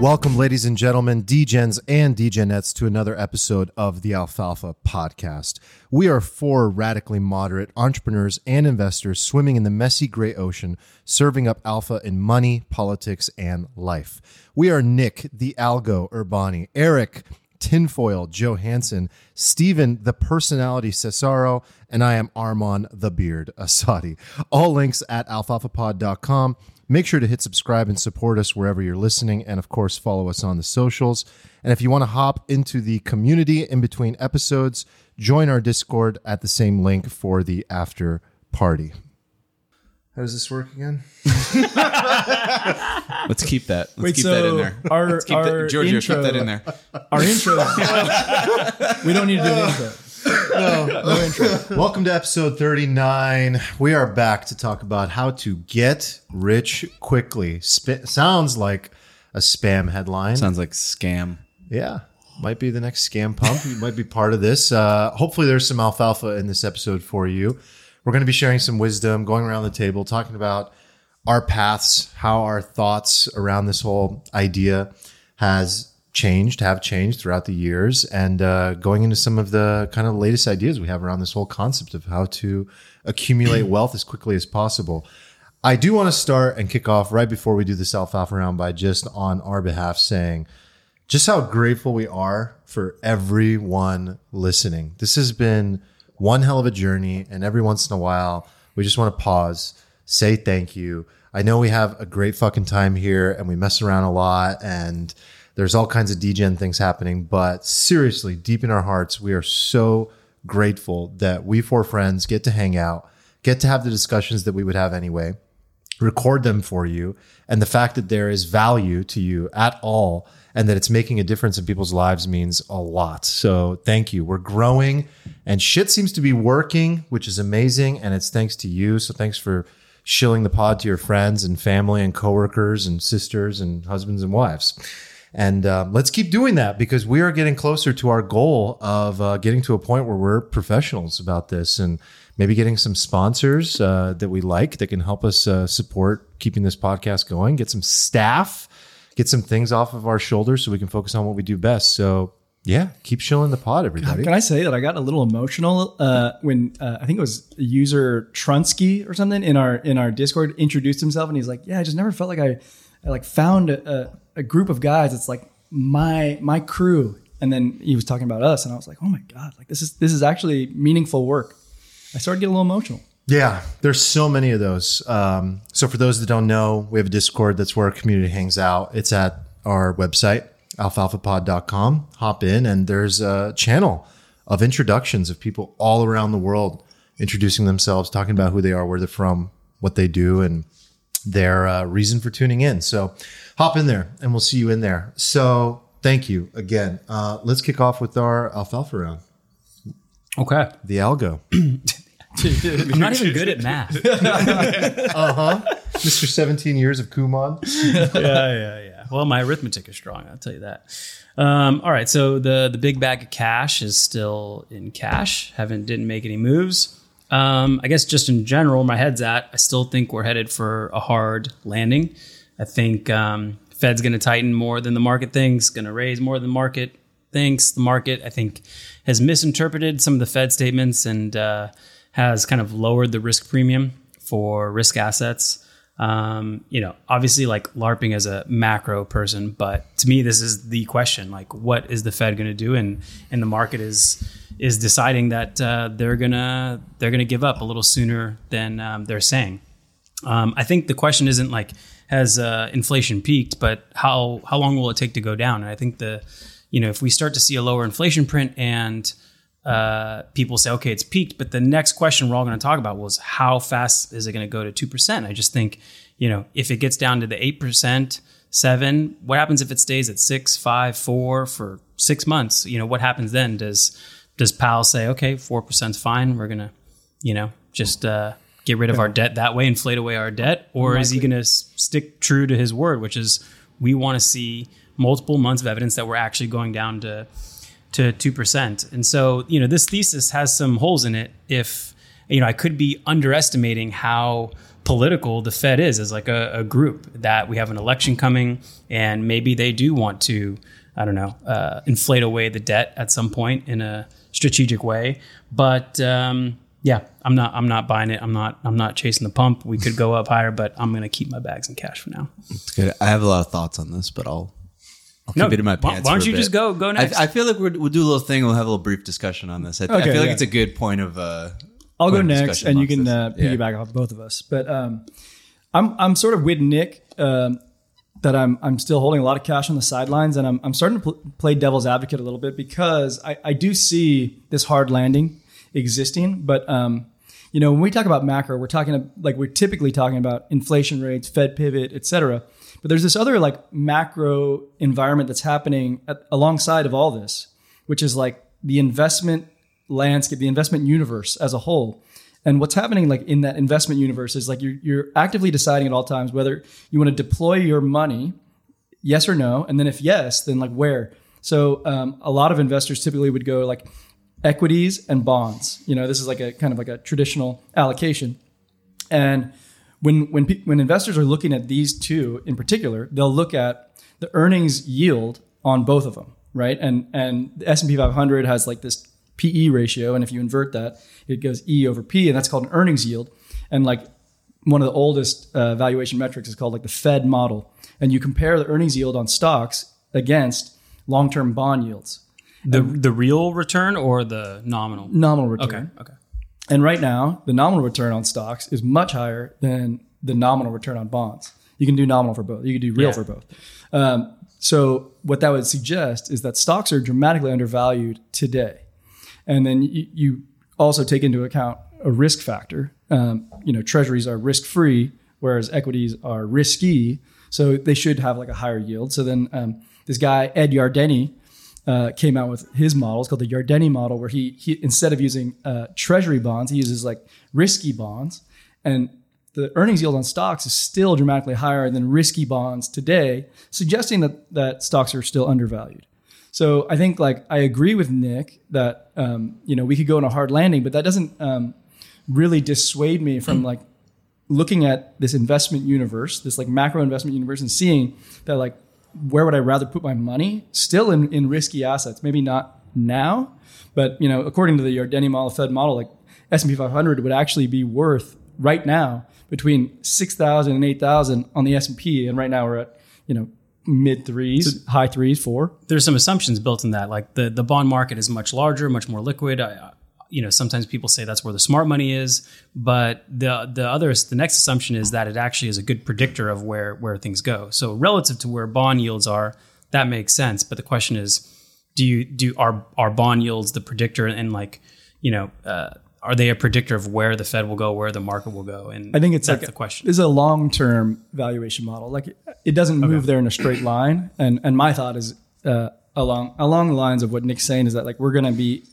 Welcome, ladies and gentlemen, DGens and DGenettes, to another episode of the Alfalfa Podcast. We are four radically moderate entrepreneurs and investors swimming in the messy gray ocean, serving up alpha in money, politics, and life. We are Nick, the Algo Urbani, Eric, Tinfoil Johanson, Stephen, the personality Cesaro, and I am Arman, the beard Assadi. All links at alfalfapod.com. Make sure to hit subscribe and support us wherever you're listening. And of course, follow us on the socials. And if you want to hop into the community in between episodes, join our Discord at the same link for the after party. How does this work again? Let's keep that. Let's Wait, keep so that in there. our- Let's keep our that. Giorgio, intro- put that in there. Our intro. we don't need to do an intro. No, no intro. Welcome to episode 39. We are back to talk about how to get rich quickly. Sp- sounds like a spam headline. Sounds like scam. Yeah. Might be the next scam pump. You might be part of this. Uh, hopefully, there's some alfalfa in this episode for you. We're going to be sharing some wisdom, going around the table, talking about our paths, how our thoughts around this whole idea has changed, have changed throughout the years, and uh, going into some of the kind of latest ideas we have around this whole concept of how to accumulate wealth as quickly as possible. I do want to start and kick off right before we do this alfalfa round by just on our behalf saying, just how grateful we are for everyone listening. This has been one hell of a journey, and every once in a while, we just want to pause, say thank you. I know we have a great fucking time here, and we mess around a lot, and there's all kinds of DGen things happening. But seriously, deep in our hearts, we are so grateful that we four friends get to hang out, get to have the discussions that we would have anyway record them for you and the fact that there is value to you at all and that it's making a difference in people's lives means a lot. So thank you. We're growing and shit seems to be working, which is amazing and it's thanks to you. So thanks for shilling the pod to your friends and family and coworkers and sisters and husbands and wives. And um, let's keep doing that because we are getting closer to our goal of uh, getting to a point where we're professionals about this and maybe getting some sponsors uh, that we like that can help us uh, support keeping this podcast going, get some staff, get some things off of our shoulders so we can focus on what we do best. So, yeah, keep shilling the pod, everybody. Can I say that I got a little emotional uh, when uh, I think it was user Trunsky or something in our in our Discord introduced himself and he's like, "Yeah, I just never felt like I, I like found a, a, a group of guys. It's like my my crew." And then he was talking about us, and I was like, "Oh my god! Like this is this is actually meaningful work." I started getting a little emotional. Yeah, there's so many of those. Um, so for those that don't know, we have a Discord. That's where our community hangs out. It's at our website, alfalfapod.com. Hop in, and there's a channel of introductions of people all around the world introducing themselves, talking about who they are, where they're from, what they do, and their uh, reason for tuning in. So hop in there, and we'll see you in there. So thank you again. Uh, let's kick off with our alfalfa round, Okay. the algo. I'm not even good at math. Uh huh. Mr. 17 years of Kumon. yeah, yeah, yeah. Well, my arithmetic is strong. I'll tell you that. Um, all right. So the the big bag of cash is still in cash. Haven't didn't make any moves. Um, I guess just in general, my head's at. I still think we're headed for a hard landing. I think um, Fed's going to tighten more than the market thinks. Going to raise more than the market thinks. The market, I think, has misinterpreted some of the Fed statements and uh, has kind of lowered the risk premium for risk assets. Um, you know, obviously, like LARPing as a macro person, but to me, this is the question: like, what is the Fed going to do? And and the market is is deciding that uh, they're gonna they're gonna give up a little sooner than um, they're saying. Um, I think the question isn't like has uh, inflation peaked, but how how long will it take to go down? And I think the you know if we start to see a lower inflation print and uh, people say okay it's peaked, but the next question we're all going to talk about was how fast is it going to go to two percent? I just think you know if it gets down to the eight percent, seven, what happens if it stays at six, five, four for six months? You know what happens then? Does does Powell say okay four percent's fine? We're gonna you know just uh, get rid of our debt that way, inflate away our debt, or is he going to stick true to his word, which is we want to see multiple months of evidence that we're actually going down to to two percent? And so, you know, this thesis has some holes in it. If you know, I could be underestimating how political the Fed is as like a, a, group that we have an election coming and maybe they do want to I don't know uh, inflate away the debt at some point in a strategic way but um, yeah I'm not I'm not buying it I'm not I'm not chasing the pump we could go up higher but I'm gonna keep my bags in cash for now it's good I have a lot of thoughts on this but I'll I'll keep no, it in my pants. Why, don't you just go go next? I, I feel like we will do a little thing. We'll have a little brief discussion on this. I, okay, I feel like it's a good point of. Uh, I'll go next, and you can uh, piggyback yeah. off both of us. But um, I'm I'm sort of with Nick um, that I'm I'm still holding a lot of cash on the sidelines, and I'm I'm starting to pl- play devil's advocate a little bit because I, I do see this hard landing existing, but um, you know when we talk about macro, we're talking like we're typically talking about inflation rates, Fed pivot, et cetera. But there's this other like macro environment that's happening at, alongside of all this, which is like the investment landscape, the investment universe as a whole. And what's happening like in that investment universe is like you're, you're actively deciding at all times whether you want to deploy your money, yes or no, and then if yes, then like where. So um, a lot of investors typically would go like equities and bonds. You know, this is like a kind of like a traditional allocation, and when when when investors are looking at these two in particular, they'll look at the earnings yield on both of them, right? And and the S and P 500 has like this PE ratio, and if you invert that, it goes E over P, and that's called an earnings yield. And like one of the oldest uh, valuation metrics is called like the Fed model, and you compare the earnings yield on stocks against long-term bond yields. The and the real return or the nominal? Nominal return. Okay. Okay. And right now, the nominal return on stocks is much higher than the nominal return on bonds. You can do nominal for both. You can do real yeah. for both. Um, so what that would suggest is that stocks are dramatically undervalued today. And then you, you also take into account a risk factor. Um, you know, treasuries are risk free, whereas equities are risky. So they should have like a higher yield. So then um, this guy Ed Yardeni uh, came out with his model. It's called the Yardeni model, where he, he instead of using uh, treasury bonds, he uses like risky bonds, and the earnings yield on stocks is still dramatically higher than risky bonds today, suggesting that that stocks are still undervalued. So I think like I agree with Nick that um, you know we could go on a hard landing, but that doesn't um, really dissuade me from like looking at this investment universe, this like macro investment universe, and seeing that like where would I rather put my money? Still in, in risky assets, maybe not now, but you know, according to the Yardeni model, Fed model, like S&P 500 would actually be worth right now between 6,000 and 8,000 on the S&P. And right now we're at, you know, mid threes, so high threes, four. There's some assumptions built in that. Like the, the bond market is much larger, much more liquid. I, you know, sometimes people say that's where the smart money is, but the the other the next assumption is that it actually is a good predictor of where where things go. So relative to where bond yields are, that makes sense. But the question is, do you do are are bond yields the predictor and like you know uh, are they a predictor of where the Fed will go, where the market will go? And I think it's that's like the question. It's a long term valuation model. Like it, it doesn't okay. move there in a straight line. And and my thought is uh, along along the lines of what Nick's saying is that like we're going to be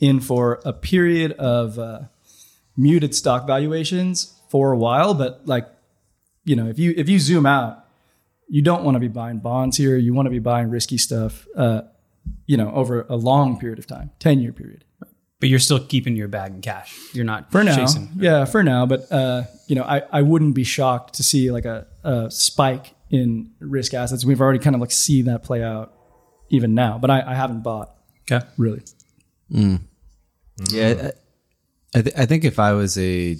in for a period of uh, muted stock valuations for a while. But like, you know, if you if you zoom out, you don't want to be buying bonds here. You want to be buying risky stuff. Uh, you know, over a long period of time, ten year period. But you're still keeping your bag in cash. You're not for now. Chasing. Yeah, for now. But uh, you know, I, I wouldn't be shocked to see like a, a spike in risk assets. We've already kind of like see that play out even now. But I, I haven't bought. Okay. Really. Mm. Yeah, I, th- I think if I was a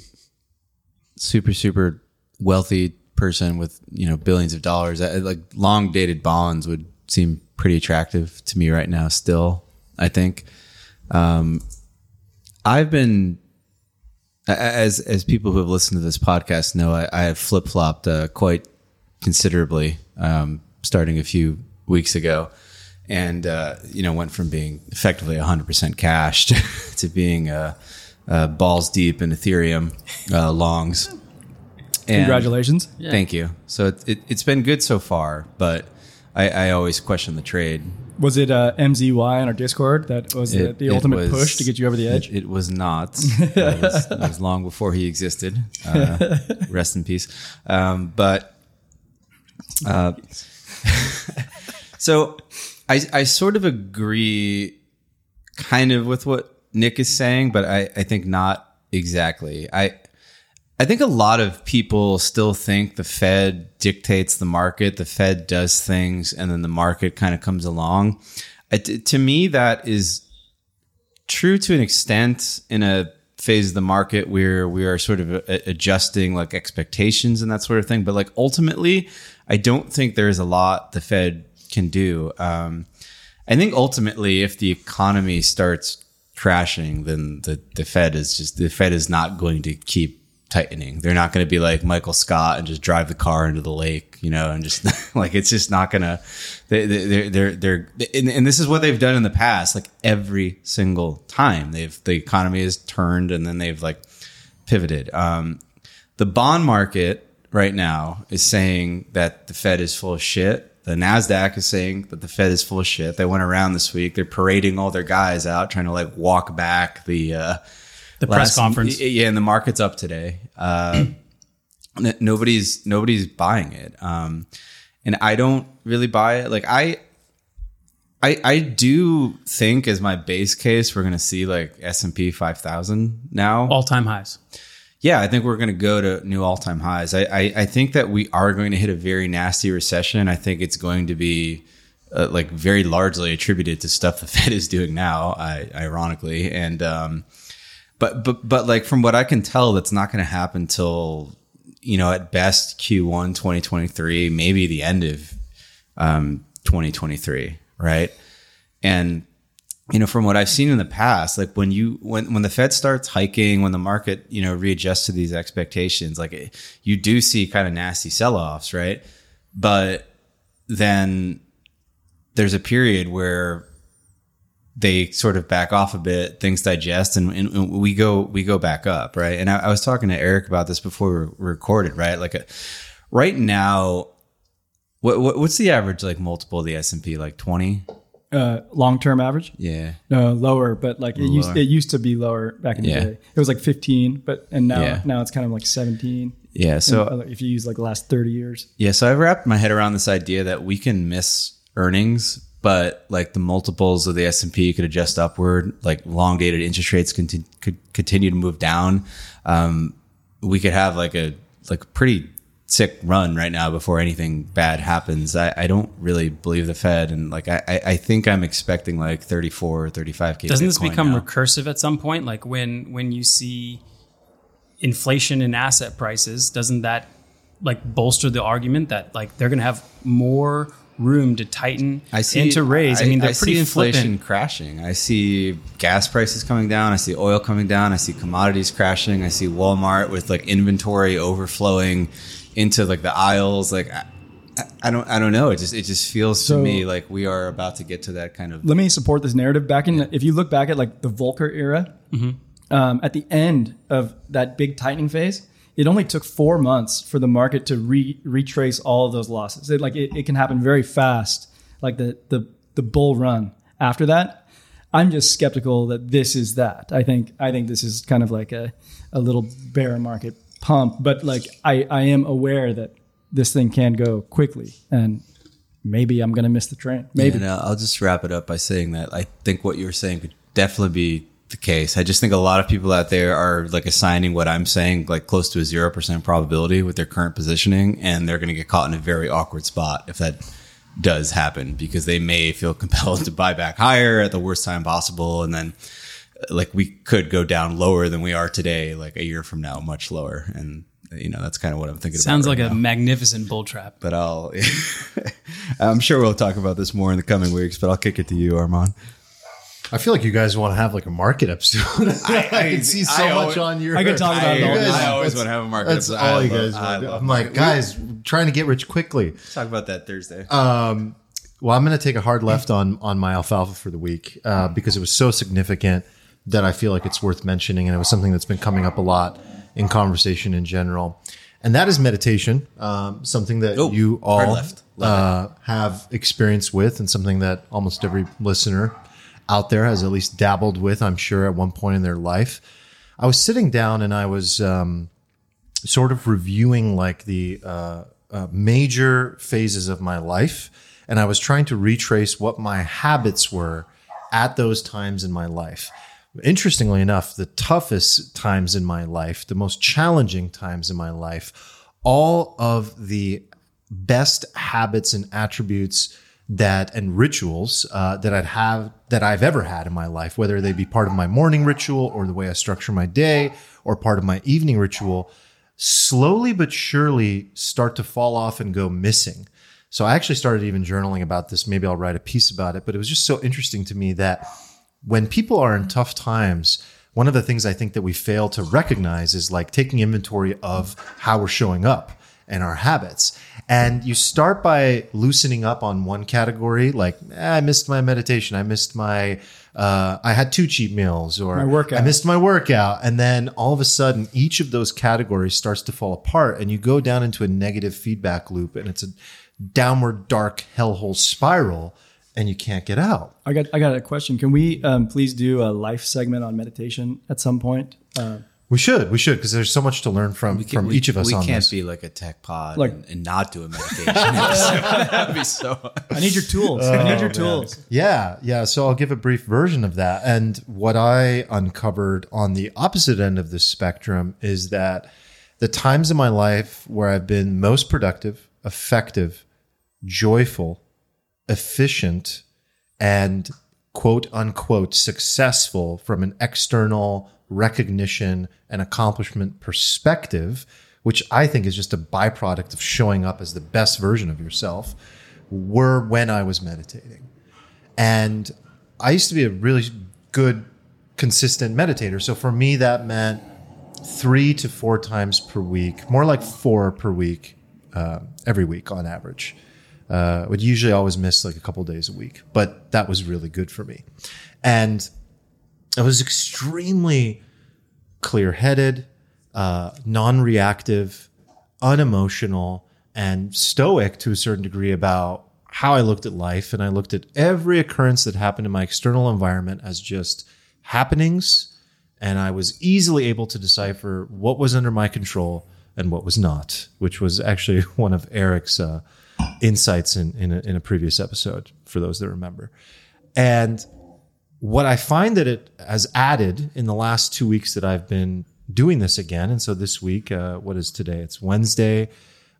super super wealthy person with you know billions of dollars, I, like long dated bonds would seem pretty attractive to me right now. Still, I think um, I've been as as people who have listened to this podcast know, I, I have flip flopped uh, quite considerably um, starting a few weeks ago and uh, you know went from being effectively 100% cash to, to being uh, uh, balls deep in Ethereum uh, longs. And Congratulations! Yeah. Thank you. So it, it, has been good so far, but I, I, always question the trade. Was it uh, MZY on our Discord that was it, the, the ultimate was, push to get you over the edge? It, was not. it, was, it, was, long before he existed. Uh, rest in peace. Um, but so I, I sort of agree kind of with what Nick is saying, but I, I think not exactly. I I think a lot of people still think the Fed dictates the market, the Fed does things, and then the market kind of comes along. To me, that is true to an extent in a phase of the market where we are sort of adjusting like expectations and that sort of thing. But like ultimately, I don't think there's a lot the Fed can do. Um, I think ultimately, if the economy starts crashing, then the, the Fed is just the Fed is not going to keep tightening. They're not going to be like Michael Scott and just drive the car into the lake, you know, and just like it's just not going to. They, they're they're they're and, and, this is what they've done in the past. Like every single time, they've the economy has turned and then they've like pivoted. Um, the bond market right now is saying that the Fed is full of shit. The Nasdaq is saying that the Fed is full of shit. They went around this week. They're parading all their guys out, trying to like walk back the. Uh, the press conference. Yeah, and the market's up today. Uh, nobody's nobody's buying it, um, and I don't really buy it. Like I, I, I do think as my base case, we're going to see like S and P five thousand now, all time highs. Yeah, I think we're going to go to new all time highs. I, I, I think that we are going to hit a very nasty recession. I think it's going to be. Uh, like very largely attributed to stuff the Fed is doing now, I, ironically, and um, but but but like from what I can tell, that's not going to happen till you know at best Q1 2023, maybe the end of um, 2023, right? And you know from what I've seen in the past, like when you when when the Fed starts hiking, when the market you know readjusts to these expectations, like you do see kind of nasty sell offs, right? But then there's a period where they sort of back off a bit, things digest, and, and we go we go back up, right? And I, I, was talking to Eric about this before we recorded, right? Like, a, right now, what, what, what's the average like multiple of the S and P? Like twenty. Uh, long term average? Yeah. No, lower, but like it lower. used it used to be lower back in yeah. the day. It was like fifteen, but and now yeah. now it's kind of like seventeen. Yeah. So if you use like the last thirty years. Yeah. So I've wrapped my head around this idea that we can miss earnings but like the multiples of the S&P could adjust upward, like long dated interest rates could, could continue to move down. Um, we could have like a, like pretty sick run right now before anything bad happens. I, I don't really believe the Fed. And like, I, I think I'm expecting like 34 or 35K. Doesn't this become now. recursive at some point? Like when, when you see inflation in asset prices, doesn't that like bolster the argument that like they're going to have more room to tighten I see, and to raise. I, I mean, they're I pretty see inflation flippant. crashing. I see gas prices coming down. I see oil coming down. I see commodities crashing. I see Walmart with like inventory overflowing into like the aisles. Like I, I don't, I don't know. It just, it just feels so, to me like we are about to get to that kind of. Let me support this narrative. Back in, if you look back at like the Volcker era, mm-hmm. um, at the end of that big tightening phase, it only took four months for the market to re- retrace all of those losses. It, like it, it, can happen very fast, like the, the the bull run. After that, I'm just skeptical that this is that. I think I think this is kind of like a, a little bear market pump. But like I, I am aware that this thing can go quickly and maybe I'm going to miss the train. Maybe. Yeah, no, I'll just wrap it up by saying that I think what you were saying could definitely be the case. I just think a lot of people out there are like assigning what I'm saying like close to a 0% probability with their current positioning and they're going to get caught in a very awkward spot if that does happen because they may feel compelled to buy back higher at the worst time possible and then like we could go down lower than we are today like a year from now much lower and you know that's kind of what I'm thinking Sounds right like now. a magnificent bull trap. But I'll I'm sure we'll talk about this more in the coming weeks, but I'll kick it to you, Arman. I feel like you guys want to have like a market episode. I, I, I can see so I much always, on your. I can talk about it all. Guys, I always want to have a market. That's episode. all you guys love, want. I'm like, guys, trying to get rich quickly. Let's talk about that Thursday. Um, well, I'm going to take a hard left on on my alfalfa for the week uh, because it was so significant that I feel like it's worth mentioning, and it was something that's been coming up a lot in conversation in general, and that is meditation. Um, something that oh, you all uh, have experience with, and something that almost every listener out there has at least dabbled with, I'm sure, at one point in their life. I was sitting down and I was um, sort of reviewing like the uh, uh, major phases of my life. And I was trying to retrace what my habits were at those times in my life. Interestingly enough, the toughest times in my life, the most challenging times in my life, all of the best habits and attributes that and rituals uh, that I'd have that I've ever had in my life, whether they be part of my morning ritual or the way I structure my day or part of my evening ritual, slowly but surely start to fall off and go missing. So I actually started even journaling about this. Maybe I'll write a piece about it, but it was just so interesting to me that when people are in tough times, one of the things I think that we fail to recognize is like taking inventory of how we're showing up and our habits. And you start by loosening up on one category, like eh, I missed my meditation, I missed my, uh, I had two cheat meals, or My workout. I missed my workout, and then all of a sudden, each of those categories starts to fall apart, and you go down into a negative feedback loop, and it's a downward dark hellhole spiral, and you can't get out. I got I got a question. Can we um, please do a life segment on meditation at some point? Uh, We should, we should, because there's so much to learn from from we, each of us We on can't this. be like a tech pod Like- and, and not do a meditation. That'd be so. I need your tools. I need your tools. Yeah, yeah. So I'll give a brief version of that. And what I uncovered on the opposite end of the spectrum is that the times in my life where I've been most productive, effective, joyful, efficient, and quote unquote successful from an external recognition and accomplishment perspective, which I think is just a byproduct of showing up as the best version of yourself, were when I was meditating. And I used to be a really good, consistent meditator. So for me, that meant three to four times per week, more like four per week, uh, every week on average. Uh, would usually always miss like a couple days a week, but that was really good for me. And I was extremely clear headed, uh, non reactive, unemotional, and stoic to a certain degree about how I looked at life. And I looked at every occurrence that happened in my external environment as just happenings. And I was easily able to decipher what was under my control and what was not, which was actually one of Eric's uh, insights in, in a, in a previous episode, for those that remember. And what I find that it has added in the last two weeks that I've been doing this again, and so this week, uh, what is today? It's Wednesday.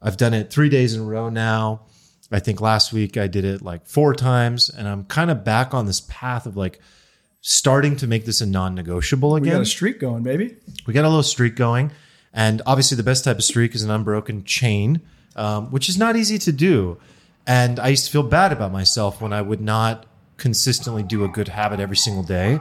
I've done it three days in a row now. I think last week I did it like four times, and I'm kind of back on this path of like starting to make this a non-negotiable again. We got a streak going, baby. We got a little streak going, and obviously the best type of streak is an unbroken chain, um, which is not easy to do. And I used to feel bad about myself when I would not consistently do a good habit every single day.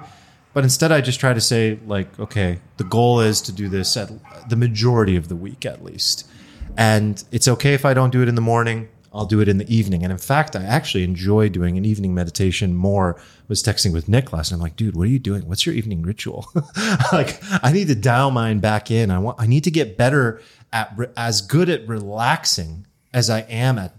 But instead, I just try to say, like, okay, the goal is to do this at the majority of the week at least. And it's okay if I don't do it in the morning. I'll do it in the evening. And in fact, I actually enjoy doing an evening meditation more. I was texting with Nick last night. I'm like, dude, what are you doing? What's your evening ritual? like, I need to dial mine back in. I want, I need to get better at re- as good at relaxing as I am at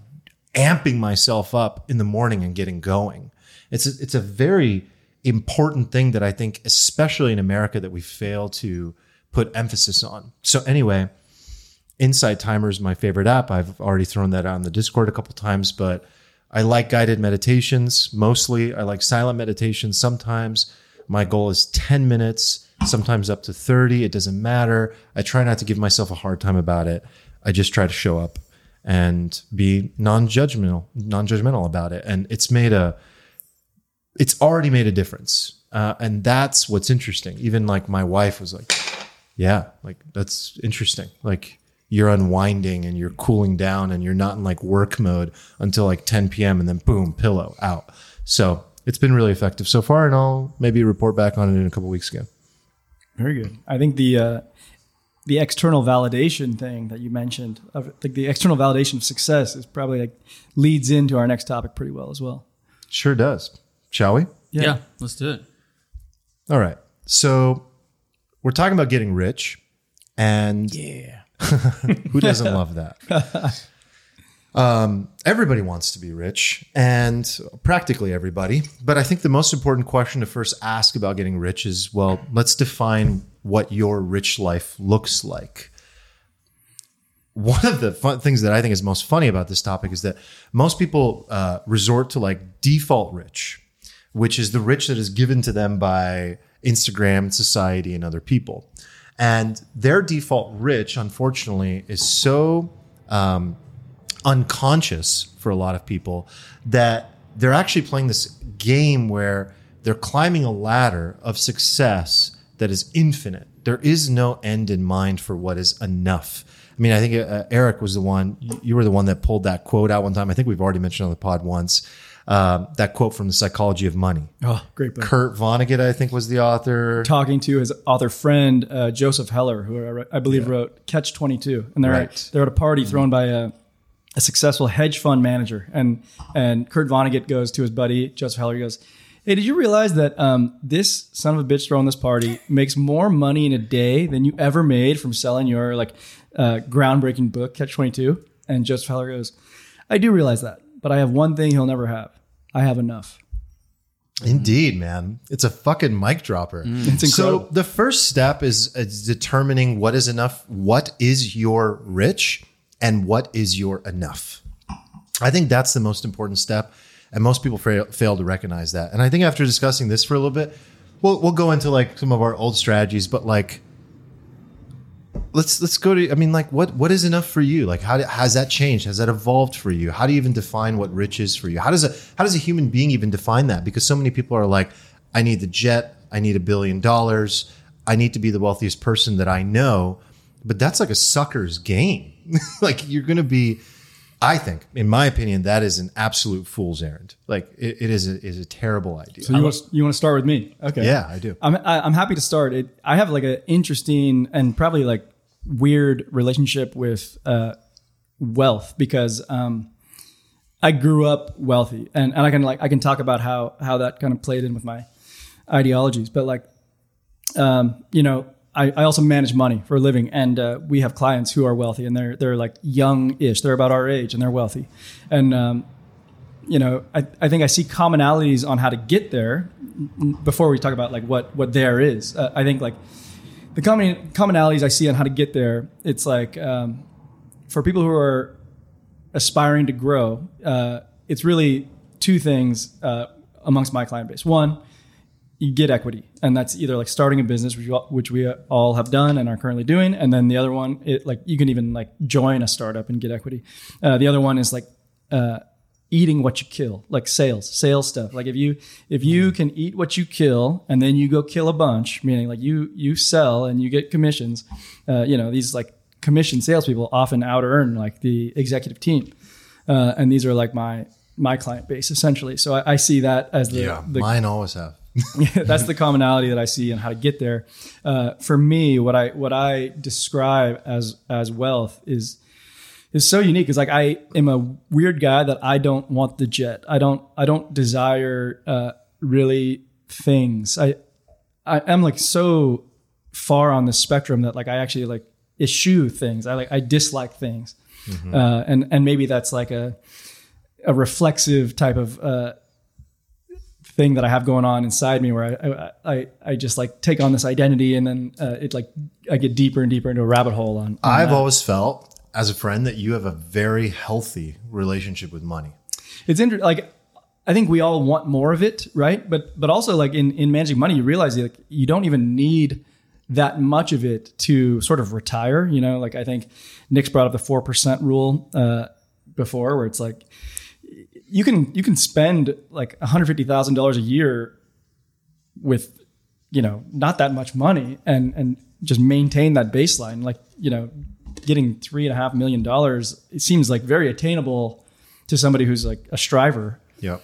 amping myself up in the morning and getting going. It's a, it's a very important thing that I think, especially in America, that we fail to put emphasis on. So anyway, Insight Timer is my favorite app. I've already thrown that out in the Discord a couple times, but I like guided meditations mostly. I like silent meditations sometimes. My goal is 10 minutes, sometimes up to 30. It doesn't matter. I try not to give myself a hard time about it. I just try to show up and be non-judgmental, non-judgmental about it. And it's made a it's already made a difference. Uh, and that's what's interesting. Even like my wife was like, yeah, like that's interesting. Like you're unwinding and you're cooling down and you're not in like work mode until like 10 p.m. and then boom, pillow out. So it's been really effective so far. And I'll maybe report back on it in a couple weeks again. Very good. I think the uh, the external validation thing that you mentioned, of like the external validation of success, is probably like leads into our next topic pretty well as well. Sure does. Shall we? Yeah. let's do it. All right. So we're talking about getting rich. And Yeah. Who doesn't love that? Um, everybody wants to be rich, and practically everybody. But I think the most important question to first ask about getting rich is well, let's define what your rich life looks like. One of the fun things that I think is most funny about this topic is that most people uh, resort to like default rich, which is the rich that is given to them by Instagram society and other people. And their default rich, unfortunately, is so um, unconscious for a lot of people that they're actually playing this game where they're climbing a ladder of success that is infinite. There is no end in mind for what is enough. I mean, I think uh, Eric was the one, you were the one that pulled that quote out one time. I think we've already mentioned on the pod once. Uh, that quote from The Psychology of Money. Oh, great book. Kurt Vonnegut, I think, was the author. Talking to his author friend uh, Joseph Heller, who I, I believe wrote Catch Twenty Two, and they're Right. at, they're at a party thrown by a, a successful hedge fund manager, and and Kurt Vonnegut goes to his buddy Joseph Heller. He goes, "Hey, did you realize that um, this son of a bitch throwing this party makes more money in a day than you ever made from selling your like uh, groundbreaking book Catch Twenty Two? And Joseph Heller goes, "I do realize that, but I have one thing he'll never have. I have enough." Indeed, man. It's a fucking mic dropper. It's So the first step is, is determining what is enough, what is your rich, and what is your enough. I think that's the most important step, and most people fail, fail to recognize that. And I think after discussing this for a little bit, we'll we'll go into like some of our old strategies, but like let's let's go to I mean like what what is enough for you? Like how has that changed? Has that evolved for you? How do you even define what rich is for you? How does a how does a human being even define that? Because so many people are like I need the jet, I need a billion dollars, I need to be the wealthiest person that I know, but that's like a sucker's game. like you're going to be I think, in my opinion, that is an absolute fool's errand. Like it, it is a, is a terrible idea. So you want to, you want to start with me? Okay. yeah, I do. I'm I, I'm happy to start. It, I have like an interesting and probably like weird relationship with uh, wealth because um, I grew up wealthy, and, and I can like I can talk about how how that kind of played in with my ideologies. But like, um, you know, I, I also manage money for a living, and uh, we have clients who are wealthy, and they're they're like young-ish. They're about our age, and they're wealthy, and um, you know, I, I think I see commonalities on how to get there before we talk about like what what there is. Uh, I think like the common commonalities I see on how to get there. It's like um, for people who are aspiring to grow, uh, it's really two things uh, amongst my client base. One, you get equity, and that's either like starting a business, which we all, which we all have done and are currently doing, and then the other one, it like you can even like join a startup and get equity. Uh, the other one is like uh, eating what you kill, like sales, sales stuff. Like if you if you can eat what you kill, and then you go kill a bunch, meaning like you you sell and you get commissions. Uh, you know these like commission salespeople often out earn like the executive team, uh, and these are like my my client base essentially. So I, I see that as the, Yeah, the mine always have. that's the commonality that I see and how to get there. Uh, for me, what I what I describe as as wealth is is so unique. Is like I am a weird guy that I don't want the jet. I don't I don't desire uh, really things. I I am like so far on the spectrum that like I actually like eschew things. I like I dislike things, uh, and and maybe that's like a a reflexive type of uh, thing that I have going on inside me, where I I, I, just like take on this identity, and then uh, it like I get deeper and deeper into a rabbit hole on. on I've that. always felt as a friend that you have a very healthy relationship with money. it's interesting. Like I think we all want more of it, right? But but also like in in managing money, you realize like you don't even need that much of it to sort of retire. You know, like I think Nick's brought up the four percent rule uh, before, where it's like you can you can spend like one hundred fifty thousand dollars a year with you know not that much money and and just maintain that baseline. Like you know, getting three and a half million dollars it seems like very attainable to somebody who's like a striver Yep.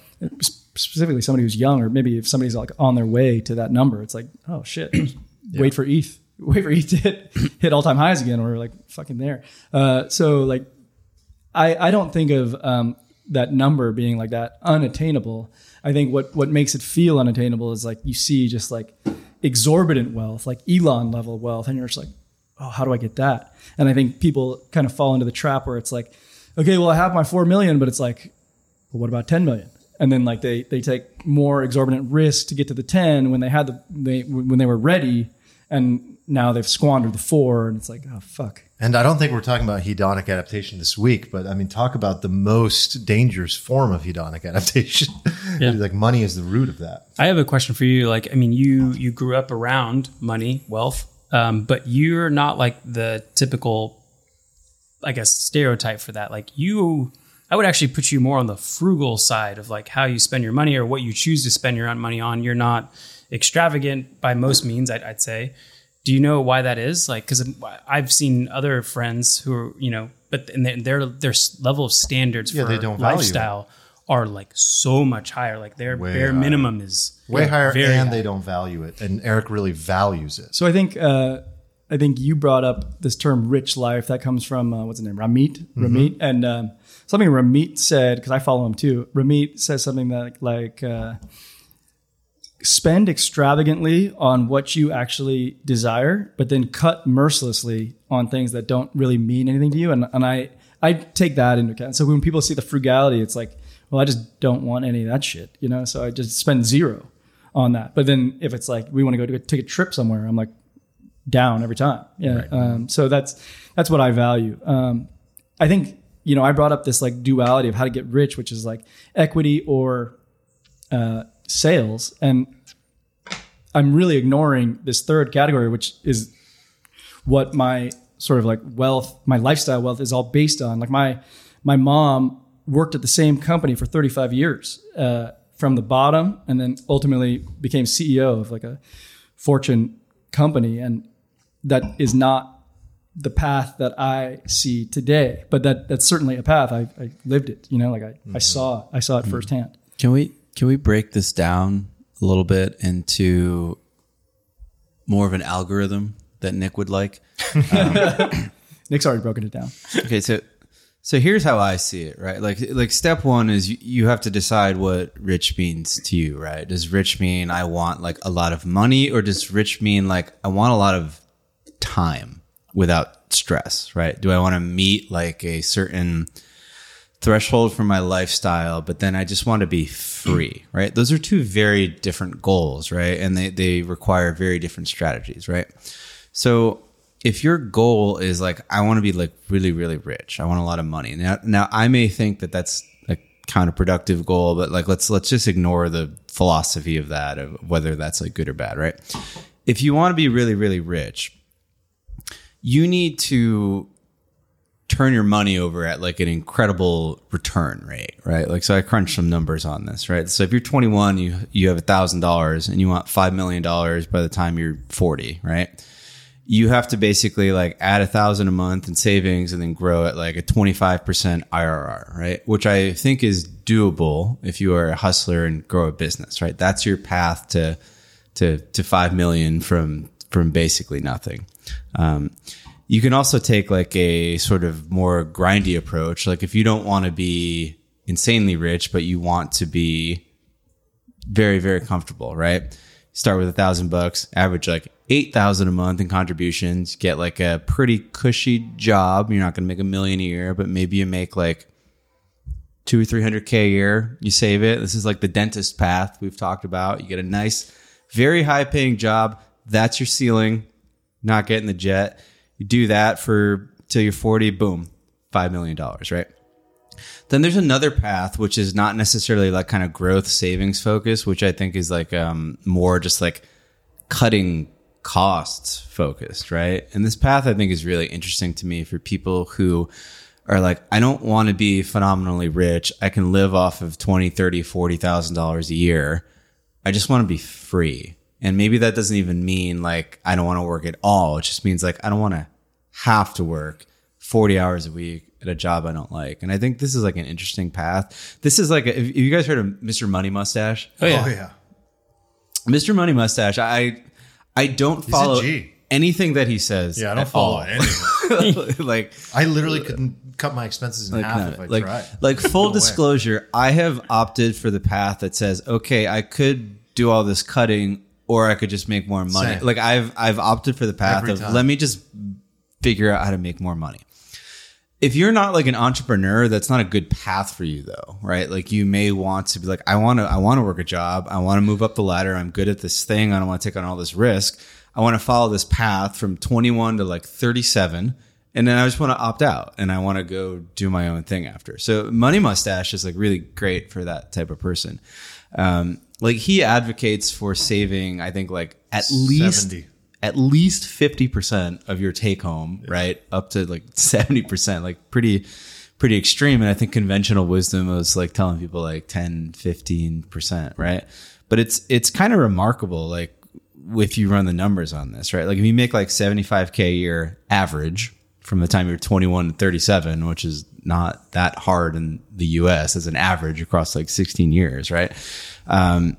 specifically somebody who's young, or maybe if somebody's like on their way to that number, it's like, oh shit, wait for ETH, wait for ETH to hit, hit all time highs again, or like fucking there. Uh, so like, I I don't think of um, that number being like that unattainable. I think what what makes it feel unattainable is like you see just like exorbitant wealth, like Elon level wealth, and you're just like, oh, how do I get that? And I think people kind of fall into the trap where it's like, okay, well I have my four million, but it's like well, what about 10 million? And then like they they take more exorbitant risk to get to the 10 when they had the they when they were ready and now they've squandered the 4 and it's like oh fuck. And I don't think we're talking about hedonic adaptation this week, but I mean, talk about the most dangerous form of hedonic adaptation. Yeah. like money is the root of that. I have a question for you. Like, I mean, you you grew up around money, wealth, um, but you're not like the typical, I guess, stereotype for that. Like, you, I would actually put you more on the frugal side of like how you spend your money or what you choose to spend your own money on. You're not extravagant by most means, I'd, I'd say. Do you know why that is? Like, because I've seen other friends who are, you know, but and their their, their level of standards Yeah, for they don't value lifestyle are like so much higher. Like their Way bare higher. minimum is Way higher, and high. they don't value it. And Eric really values it. So I think uh, I think you brought up this term "rich life" that comes from uh, what's the name, Ramit. Ramit, and um, something Ramit said because I follow him too. Ramit says something that like uh, spend extravagantly on what you actually desire, but then cut mercilessly on things that don't really mean anything to you. And and I I take that into account. So when people see the frugality, it's like, well, I just don't want any of that shit, you know. So I just spend zero on that. But then if it's like we want to go to take a trip somewhere, I'm like down every time. Yeah. Um, so that's that's what I value. Um, I think you know I brought up this like duality of how to get rich, which is like equity or uh, sales, and I'm really ignoring this third category, which is what my sort of like wealth, my lifestyle wealth is all based on. Like my my mom worked at the same company for 35 years uh, from the bottom, and then ultimately became CEO of like a Fortune company, and that is not the path that I see today. But that that's certainly a path. I, I lived it. You know, like I, I saw I saw it firsthand. Can we can we break this down a little bit into more of an algorithm that Nick would like? Um, Nick's already broken it down. Okay, so so here's how I see it, right? Like like step one is you, you have to decide what rich means to you, right? Does rich mean I want like a lot of money, or does rich mean like I want a lot of time without stress, right? Do I want to meet like a certain threshold for my lifestyle, but then I just want to be free, right? Those are two very different goals, right? And they, they require very different strategies, right? So if your goal is like, I want to be like really, really rich, I want a lot of money. Now, now I may think that that's a counterproductive goal, but like, let's, let's just ignore the philosophy of that, of whether that's like good or bad, right? If you want to be really, really rich, you need to turn your money over at like an incredible return rate, right? Like, so I crunched some numbers on this, right? So if you're 21, you you have a thousand dollars and you want five million dollars by the time you're 40, right? You have to basically like add a thousand a month in savings and then grow at like a 25% IRR, right? Which I think is doable if you are a hustler and grow a business, right? That's your path to to to five million from from basically nothing. Um, you can also take like a sort of more grindy approach. Like if you don't want to be insanely rich, but you want to be very, very comfortable, right? Start with a thousand bucks, average like 8,000 a month in contributions, get like a pretty cushy job. You're not going to make a million a year, but maybe you make like two or 300K a year. You save it. This is like the dentist path we've talked about. You get a nice, very high paying job. That's your ceiling, not getting the jet. You do that for till you're 40, boom, $5 million, right? Then there's another path, which is not necessarily like kind of growth savings focus, which I think is like um, more just like cutting costs focused, right? And this path I think is really interesting to me for people who are like, I don't want to be phenomenally rich. I can live off of 20, 30, 40,000 dollars a year. I just want to be free. And maybe that doesn't even mean like I don't want to work at all. It just means like I don't want to have to work 40 hours a week at a job I don't like. And I think this is like an interesting path. This is like, a, have you guys heard of Mr. Money Mustache? Oh yeah. Oh yeah. Mr. Money Mustache, I I don't follow anything that he says. Yeah, I don't at follow all. anything. like I literally couldn't cut my expenses in like, half none if I like, tried. like full No way. disclosure, I have opted for the path that says, okay, I could do all this cutting or I could just make more money. Same. Like I've I've opted for the path Every of time. let me just figure out how to make more money. If you're not like an entrepreneur, that's not a good path for you though, right? Like you may want to be like, I want to, I want to work a job. I want to move up the ladder. I'm good at this thing. I don't want to take on all this risk. I want to follow this path from 21 to like 37 and then I just want to opt out and I want to go do my own thing after. So Money Mustache is like really great for that type of person. Um, like he advocates for saving, I think like at least 70. at least 50% of your take home, right? Up to like 70%, like pretty pretty extreme and I think conventional wisdom was like telling people like 10, 15%, right? But it's it's kind of remarkable like if you run the numbers on this, right? Like if you make like 75k a year average from the time you're 21 to 37, which is not that hard in the US as an average across like 16 years, right? Um,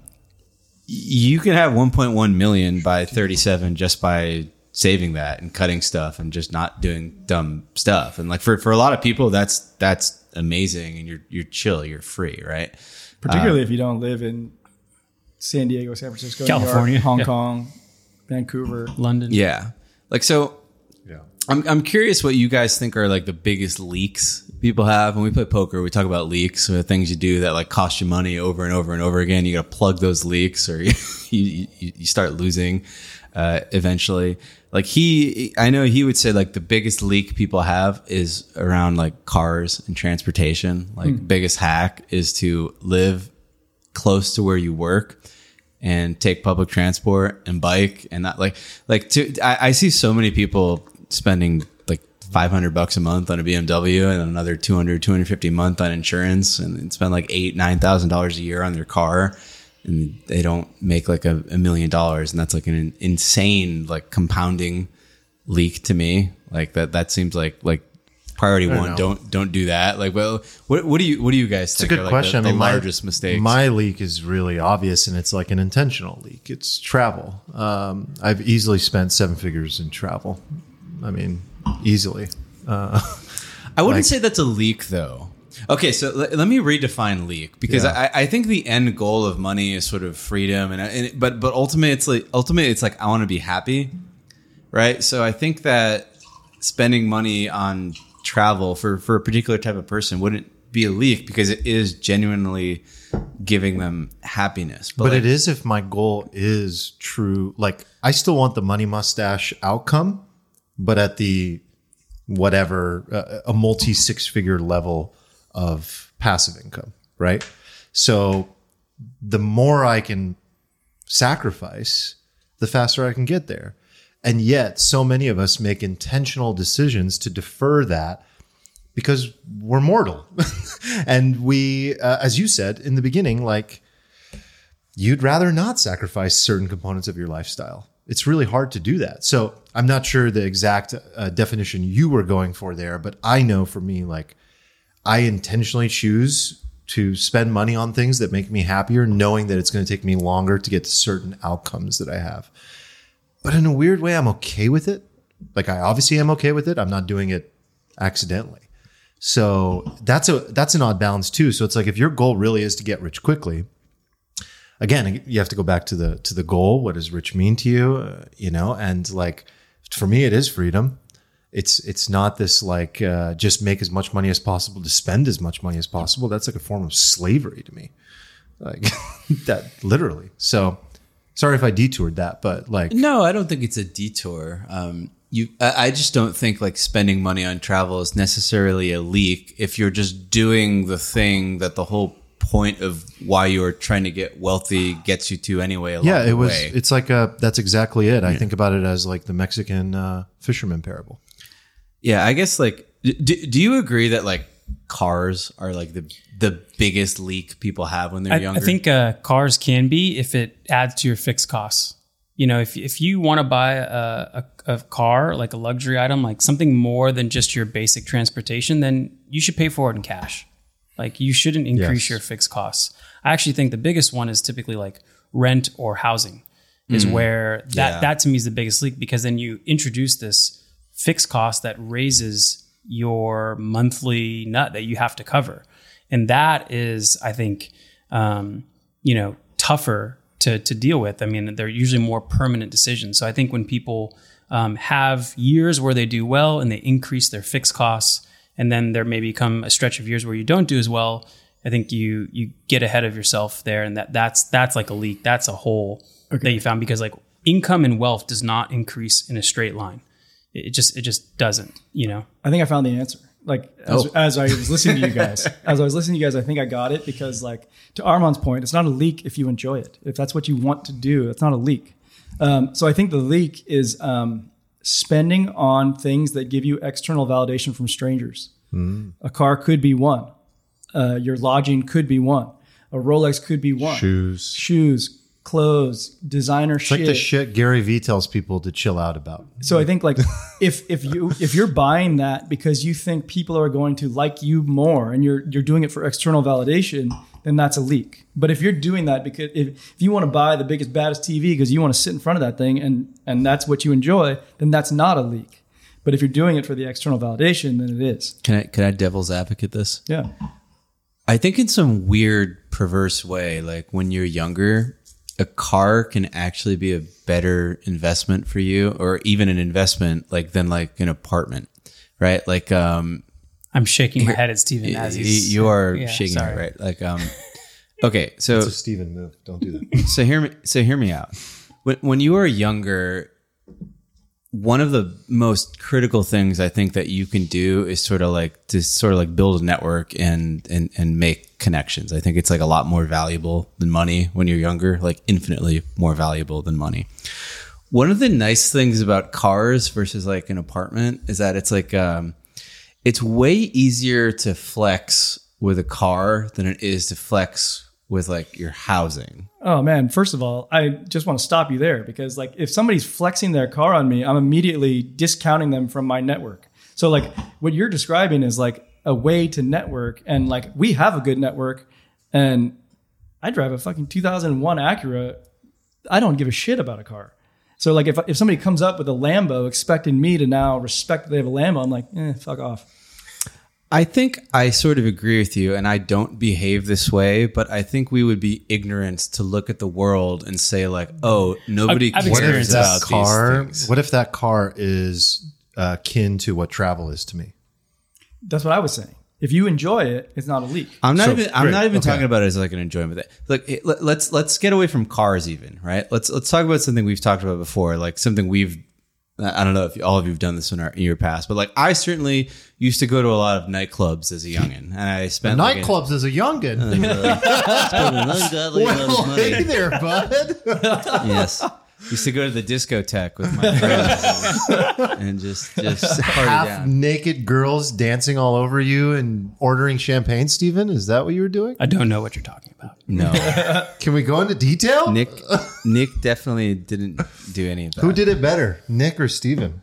you can have 1.1 million by 37 just by saving that and cutting stuff and just not doing dumb stuff. And like for, for a lot of people, that's, that's amazing. And you're, you're chill, you're free, right? particularly if you don't live in San Diego, San Francisco, New York, California, Hong yeah. Kong, Vancouver. London. Yeah. Like, so Yeah. I'm, I'm curious what you guys think are like the biggest leaks people have. When we play poker, we talk about leaks or things you do that like cost you money over and over and over again. You got to plug those leaks or you, you, you start losing, uh, eventually. Like he, I know he would say like the biggest leak people have is around like cars and transportation. Like biggest hack is to live close to where you work and take public transport and bike and not like like to I, I see so many people spending 500 bucks a month on a BMW and another 200 250 a month on insurance and spend like eight nine thousand dollars a year on their car and they don't make like a, a million dollars and that's like an insane like compounding leak to me like that that seems like like priority don't one know. don't don't do that like well what what do you what do you guys It's a good are, like, question. the, I mean, the my- largest mistakes My leak is really obvious, and it's like an intentional leak. It's travel. Um, I've easily spent seven figures in travel. I mean, easily. Uh, I wouldn't Like- say that's a leak, though. Okay, so let, let me redefine leak because Yeah. I, I think the end goal of money is sort of freedom, and, and but but ultimately it's like ultimately it's like I want to be happy, right? So I think that spending money on travel for for a particular type of person wouldn't be a leak because it is genuinely giving them happiness. but like, it is if my goal is true. Like, I still want the money mustache outcome, but at the whatever uh, a multi six figure level of passive income, right? So the more I can sacrifice, the faster I can get there. And yet, so many of us make intentional decisions to defer that because we're mortal. and we, uh, as you said in the beginning, like you'd rather not sacrifice certain components of your lifestyle. It's really hard to do that. So I'm not sure the exact uh, definition you were going for there, but I know for me, like I intentionally choose to spend money on things that make me happier, knowing that it's going to take me longer to get to certain outcomes that I have. But in a weird way, I'm okay with it. Like I obviously am okay with it. I'm not doing it accidentally. So that's a that's an odd balance too. So it's like if your goal really is to get rich quickly, again, you have to go back to the to the goal. What does rich mean to you? Uh, you know, and like for me, it is freedom. It's it's not this like uh, just make as much money as possible to spend as much money as possible. That's like a form of slavery to me, like that literally. So sorry if I detoured that, but like No, I don't think it's a detour. Um, you, I, I just don't think like spending money on travel is necessarily a leak if you're just doing the thing that the whole point of why you're trying to get wealthy gets you to anyway. Along yeah, the it was. way. It's like a. That's exactly it. I think about it as like the Mexican uh, fisherman parable. Yeah, I guess like, do, do you agree that like cars are like the the biggest leak people have when they're I, younger? I think uh, cars can be if it adds to your fixed costs. You know, if if you want to buy a, a, a car like a luxury item, like something more than just your basic transportation, then you should pay for it in cash. Like you shouldn't increase Yes. your fixed costs. I actually think the biggest one is typically like rent or housing, is where that Yeah. that to me is the biggest leak because then you introduce this fixed cost that raises your monthly nut that you have to cover, and that is, I think, um, you know, tougher to to deal with. I mean, they're usually more permanent decisions. So I think when people um, have years where they do well and they increase their fixed costs, and then there may become a stretch of years where you don't do as well. I think you you get ahead of yourself there, and that that's that's like a leak. That's a hole that you found because like income and wealth does not increase in a straight line. it just it just doesn't. You know. I think I found the answer. Like as, Oh. as I was listening to you guys, as I was listening to you guys, I think I got it because like to Arman's point, it's not a leak if you enjoy it. If that's what you want to do, it's not a leak. Um, so I think the leak is um, spending on things that give you external validation from strangers. A car could be one. Uh, your lodging could be one. A Rolex could be one. Shoes. Shoes, clothes, designer It's shit. like the shit Gary Vee tells people to chill out about. So I think like if if you if you're buying that because you think people are going to like you more and you're you're doing it for external validation, then that's a leak. But if you're doing that because if, if you want to buy the biggest baddest TV because you want to sit in front of that thing and and that's what you enjoy, then that's not a leak. But if you're doing it for the external validation, then it is. Can I can I devil's advocate this? Yeah. I think in some weird, perverse way, like when you're younger, a car can actually be a better investment for you, or even an investment like than like an apartment, right? Like, um, I'm shaking my head at Stephen y- as y- he's. you are yeah, shaking, sorry. it, right? Like, um, okay, so It's a Stephen move. Don't do that. so hear me so hear me out when, when you were younger one of the most critical things i think that you can do is sort of like to sort of like build a network and and and make connections i think it's like a lot more valuable than money when you're younger like infinitely more valuable than money one of the nice things about cars versus like an apartment is that it's like um it's way easier to flex with a car than it is to flex with like your housing Oh man, first of all, I just want to stop you there because like if somebody's flexing their car on me, I'm immediately discounting them from my network. So like what you're describing is like a way to network and like we have a good network and I drive a fucking 2001 Acura. I don't give a shit about a car. So like if if somebody comes up with a Lambo expecting me to now respect that they have a Lambo, I'm like, eh, fuck off. I think I sort of agree with you, and I don't behave this way, but I think we would be ignorant to look at the world and say, like, oh, nobody I've- I've cares experienced that about car? these. What if that car is uh, kin to what travel is to me? That's what I was saying. If you enjoy it, it's not a leak. I'm not So, even. I'm great, not even okay. talking about it as like an enjoyment. Like, it- let, let's let's get away from cars, even right. Let's let's talk about something we've talked about before, like something we've. I don't know if all of you've done this in, our, in your past, but like I certainly used to go to a lot of nightclubs as a youngin, and I spent like, a- Nightclubs as a youngin. spent an ungodly amount of well, money. hey there, bud. Yes. Used to go to the discotheque with my friends and just just party Half down. naked girls dancing all over you and ordering champagne. Stephen, is that what you were doing? I don't know what you're talking about. No, Can we go into detail? Nick. Nick definitely didn't do any of that. Who did it better, Nick or Stephen?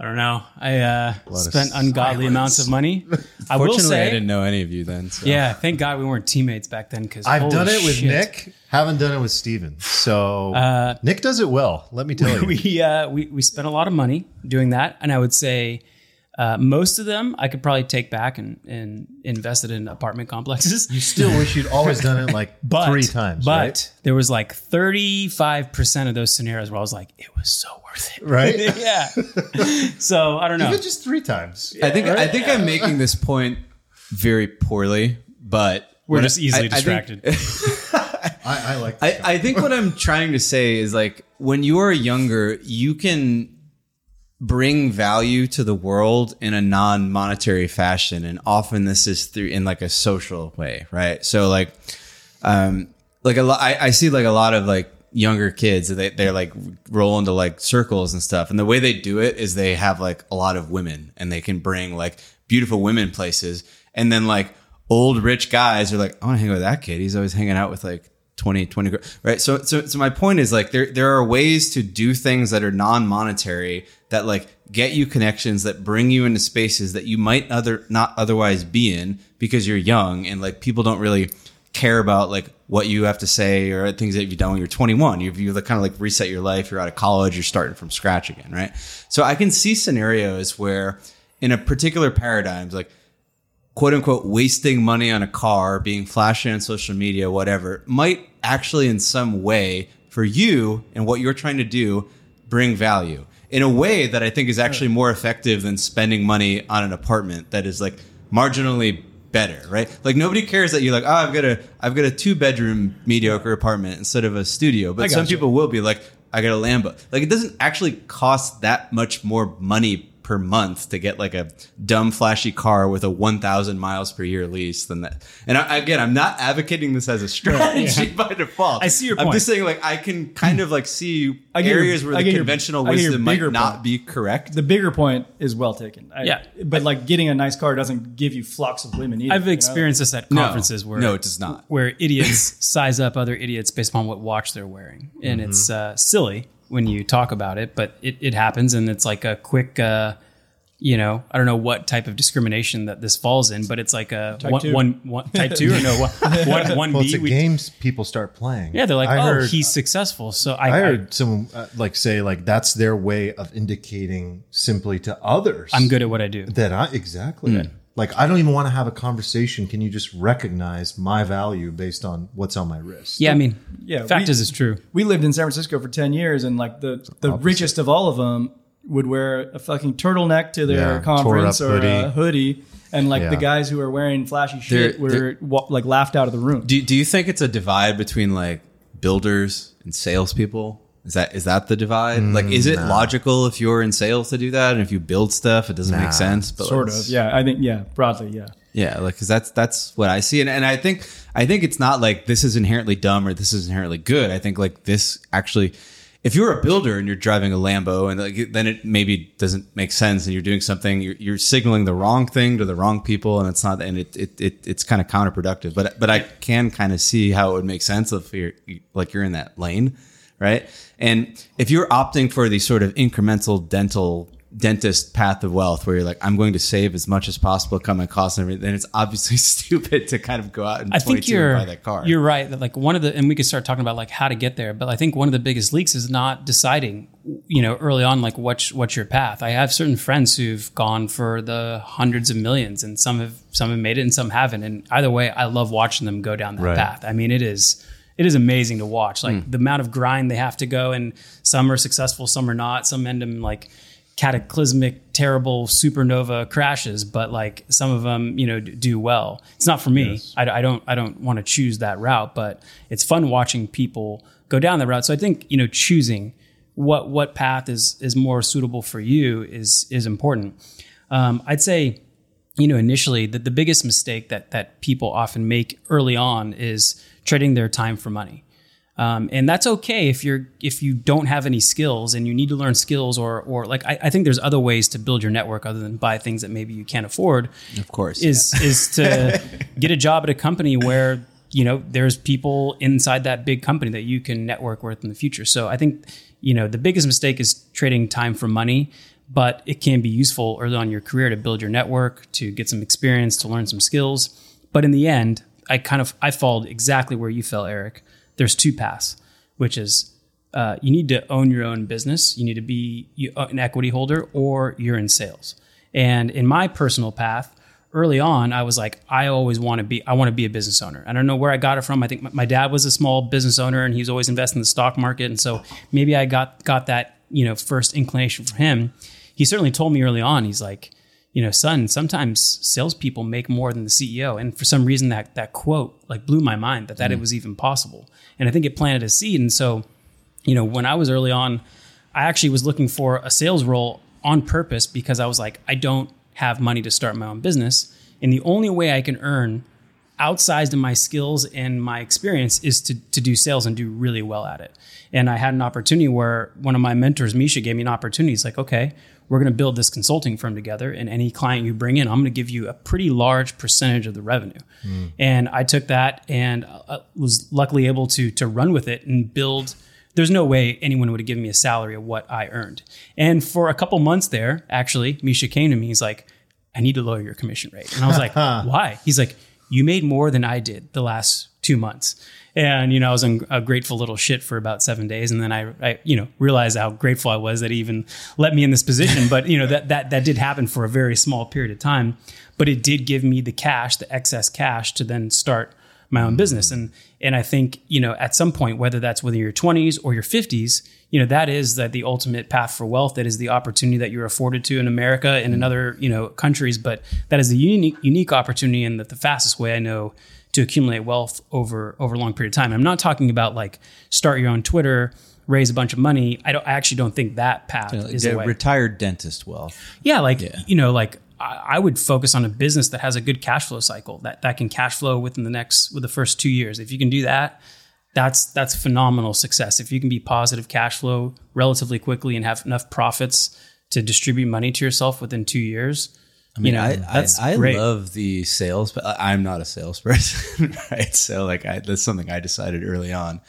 I don't know. I uh, spent ungodly amounts of money. I will Fortunately, say, I didn't know any of you then. So. yeah, thank God we weren't teammates back then. Because I've done it with Nick. Haven't done it with Stephen. So Uh, Nick does it well. Let me tell you. we uh, we we spent a lot of money doing that, and I would say uh, most of them I could probably take back and and invest it in apartment complexes. you still wish you'd always done it like But, three times, but right? there was like 35% of those scenarios where I was like, it was so worth it. Right? yeah. so I don't know. Even just three times. I think I think I'm making this point very poorly, but We're just I- easily I- I think- distracted. I, I like I, I think what I'm trying to say is like when you are younger, you can bring value to the world in a non-monetary fashion, and often this is through in like a social way, right? So like, um, like a lot, I, I see like a lot of like younger kids they, they're like roll into like circles and stuff. And the way they do it is they have like a lot of women and they can bring like beautiful women places. And then like old rich guys are like i want to hang out with that kid. He's always hanging out with like 20 20 gr- right? So so so my point is like there there are ways to do things that are non-monetary that like get you connections that bring you into spaces that you might other not otherwise be in because you're young and like people don't really care about like what you have to say or things that you've done when you're 21. You've you kind of like reset your life. You're out of college. You're starting from scratch again, right? So I can see scenarios where, in a particular paradigm, like quote unquote wasting money on a car, being flashy on social media, whatever, might actually in some way for you and what you're trying to do bring value in a way that I think is actually more effective than spending money on an apartment that is like marginally better, right? Like nobody cares that you're like, oh, I've got a I've got a two bedroom mediocre apartment instead of a studio. But some gotcha. people will be like, I got a Lambo. Like it doesn't actually cost that much more money per month to get like a dumb flashy car with a 1000 miles per year lease than that. And I, again, I'm not advocating this as a strategy by default. I see your point I'm just saying like I can kind of like see I get your- areas where the conventional I get your wisdom might bigger not be correct. The bigger point is well taken. I- Yeah. but like getting a nice car doesn't give you flocks of women either. I've you know? experienced this at No. conferences where No, it does not. Where idiots size up other idiots based upon what watch they're wearing, and Mm-hmm. it's uh, silly when you talk about it, but it, it happens, and it's like a quick. Uh, you know, I don't know what type of discrimination that this falls in, but it's like a one, two. one, one type two or no one, one, one Well, B. it's a we- games people start playing. Yeah, they're like, I oh, heard, he's successful. So I, I I, heard someone uh, like say like that's their way of indicating simply to others. I'm good at what I do. That I exactly. Like I don't even want to have a conversation. Can you just recognize my value based on what's on my wrist? Yeah, I mean, Yeah, fact we- is, it's true. we lived in San Francisco for 10 years and like the, the richest of all of them would wear a fucking turtleneck to their Yeah, conference or up a hoodie. hoodie. And like Yeah. the guys who are wearing flashy shit They're- were they're- wa- like laughed out of the room. Do do you think it's a divide between like builders and salespeople? Is that is that the divide? like, is it mm, logical if you're in sales to do that, and if you build stuff, it doesn't Nah, make sense? But sort of. Yeah. I think, yeah, broadly. Yeah. yeah, like because that's that's what I see, and and I think I think it's not like this is inherently dumb or this is inherently good. I think like this actually. If you're a builder and you're driving a Lambo, and like, then it maybe doesn't make sense, and you're doing something, you're, you're signaling the wrong thing to the wrong people, and it's not, and it, it, it it's kind of counterproductive. But but I can kind of see how it would make sense if you're like you're in that lane, right? And if you're opting for the sort of incremental dental dentist path of wealth, where you're like, I'm going to save as much as possible, cut my costs and everything, then it's obviously stupid to kind of go out and I think you're and buy that car. you're right that like one of the and we could start talking about like how to get there but I think one of the biggest leaks is not deciding you know early on like what's what's your path I have certain friends who've gone for the hundreds of millions and some have some have made it and some haven't and either way I love watching them go down that Right. path I mean it is it is amazing to watch like the amount of grind they have to go and some are successful some are not. Some end in like cataclysmic terrible supernova crashes but like some of them you know do well. It's not for me. I, I don't i don't want to choose that route but it's fun watching people go down that route. So i think you know choosing what what path is is more suitable for you is is important. Um, i'd say you know initially that the biggest mistake that that people often make early on is trading their time for money. Um, and that's okay if you're if you don't have any skills and you need to learn skills or or like I, I think there's other ways to build your network other than buy things that maybe you can't afford. Of course, is is to get a job at a company where you know there's people inside that big company that you can network with in the future. So i think you know the biggest mistake is trading time for money but it can be useful early on in your career to build your network to get some experience to learn some skills. But in the end i kind of i followed exactly where you fell eric there's two paths which is uh, you need to own your own business. You need to be uh, an equity holder, or you're in sales. And in my personal path, early on, I was like, I always want to be. I want to be a business owner. I don't know where I got it from. I think my, dad was a small business owner, and he was always investing in the stock market. And so maybe I got got that you know first inclination from him. He certainly told me early on. He's like, you know, son, sometimes salespeople make more than the CEO. And for some reason, that that quote like blew my mind that that it mm. was even possible. And I think it planted a seed. And so you know, when I was early on, I actually was looking for a sales role on purpose because I was like, I don't have money to start my own business. And the only way I can earn outsized in my skills and my experience is to, to do sales and do really well at it. And I had an opportunity where one of my mentors, Misha, gave me an opportunity. He's like, okay, we're going to build this consulting firm together. And any client you bring in, I'm going to give you a pretty large percentage of the revenue. And I took that and uh, was luckily able to, to run with it and build there's no way anyone would have given me a salary of what I earned. And for a couple months there, actually, Misha came to me. He's like, I need to lower your commission rate. And I was like, why? He's like, you made more than I did the last two months. And, you know, I was in a grateful little shit for about seven days. And then I, I, you know, realized how grateful I was that he even let me in this position. But, you know, that, that, that did happen for a very small period of time. But it did give me the cash, the excess cash to then start my own business. And and I think you know at some point, whether that's within your 20s or your 50s, you know that is that the ultimate path for wealth. That is the opportunity that you're afforded to in America and in mm. other you know countries. But that is the unique unique opportunity and that the fastest way I know to accumulate wealth over over a long period of time. I'm not talking about like start your own Twitter raise a bunch of money. I don't. I actually don't think that path is Yeah, a way. retired dentist wealth. Yeah, like you know, like I, I would focus on a business that has a good cash flow cycle that that can cash flow within the next with the first two years. If you can do that, that's that's phenomenal success. If you can be positive cash flow relatively quickly and have enough profits to distribute money to yourself within two years, I mean, you know, I, that's I, I great. love the sales, but I'm not a salesperson, right? So like, I, that's something I decided early on.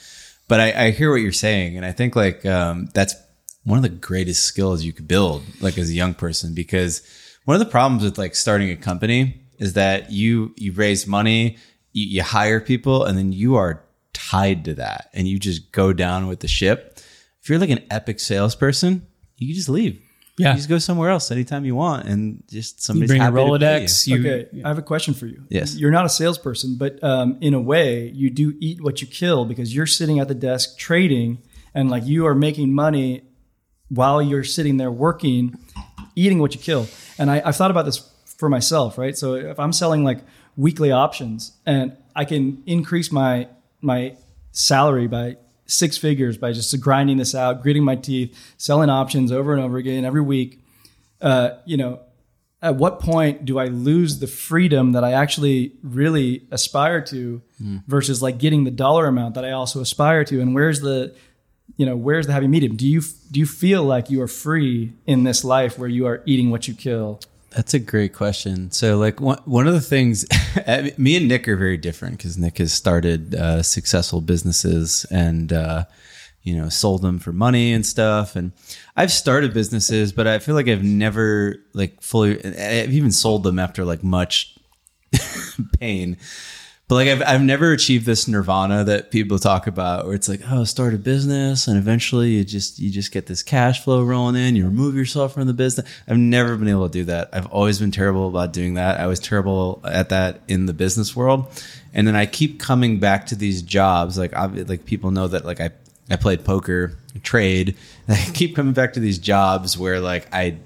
But I, I hear what you're saying, and I think like um, that's one of the greatest skills you could build, like as a young person, because one of the problems with like starting a company is that you you raise money, you, you hire people, and then you are tied to that, and you just go down with the ship. If you're like an epic salesperson, you can just leave. Yeah. you just go somewhere else anytime you want, and just you somebody's bring a happy to pay you. Rolodex. You, okay, I have a question for you. Yes. You're not a salesperson, but um, in a way, you do eat what you kill because you're sitting at the desk trading and like you are making money while you're sitting there working, eating what you kill. And I, I've thought about this for myself, right? So if I'm selling like weekly options and I can increase my my salary by six figures by just grinding this out, gritting my teeth, selling options over and over again every week, uh, you know, at what point do I lose the freedom that I actually really aspire to versus like getting the dollar amount that I also aspire to? And where's the, you know, where's the happy medium? Do you do you feel like you are free in this life where you are eating what you kill? That's a great question. So, like one one of the things, me and Nick are very different because Nick has started uh, successful businesses and uh, you know sold them for money and stuff. And I've started businesses, but I feel like I've never like fully. I've even sold them after like much pain. But like I've I've never achieved this nirvana that people talk about, where it's like, oh, start a business, and eventually you just you just get this cash flow rolling in. You remove yourself from the business. I've never been able to do that. I've always been terrible about doing that. I was terrible at that in the business world, and then I keep coming back to these jobs. Like I, like people know that like I I played poker, trade. I keep coming back to these jobs where like I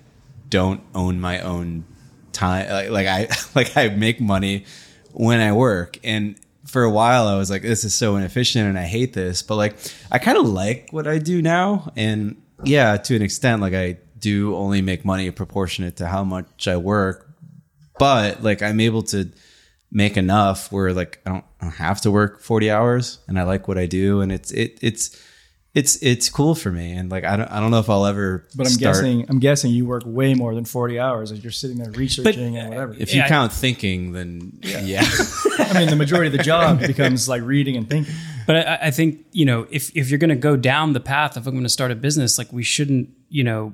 don't own my own time. Like, like I like I make money when I work. And for a while, I was like, this is so inefficient and I hate this. But like, I kind of like what I do now. And yeah, to an extent, like I do only make money proportionate to how much I work. But like, I'm able to make enough where like I don't, I don't have to work 40 hours and I like what I do. And it's, it, it's, it's, it's cool for me. And like, I don't, I don't know if I'll ever, But I'm start- guessing I'm guessing you work way more than 40 hours as you're sitting there researching and whatever. if you Yeah. count thinking, then yeah. I mean, the majority of the job becomes like reading and thinking. But I, I think you know if if you're going to go down the path of I'm going to start a business, like we shouldn't you know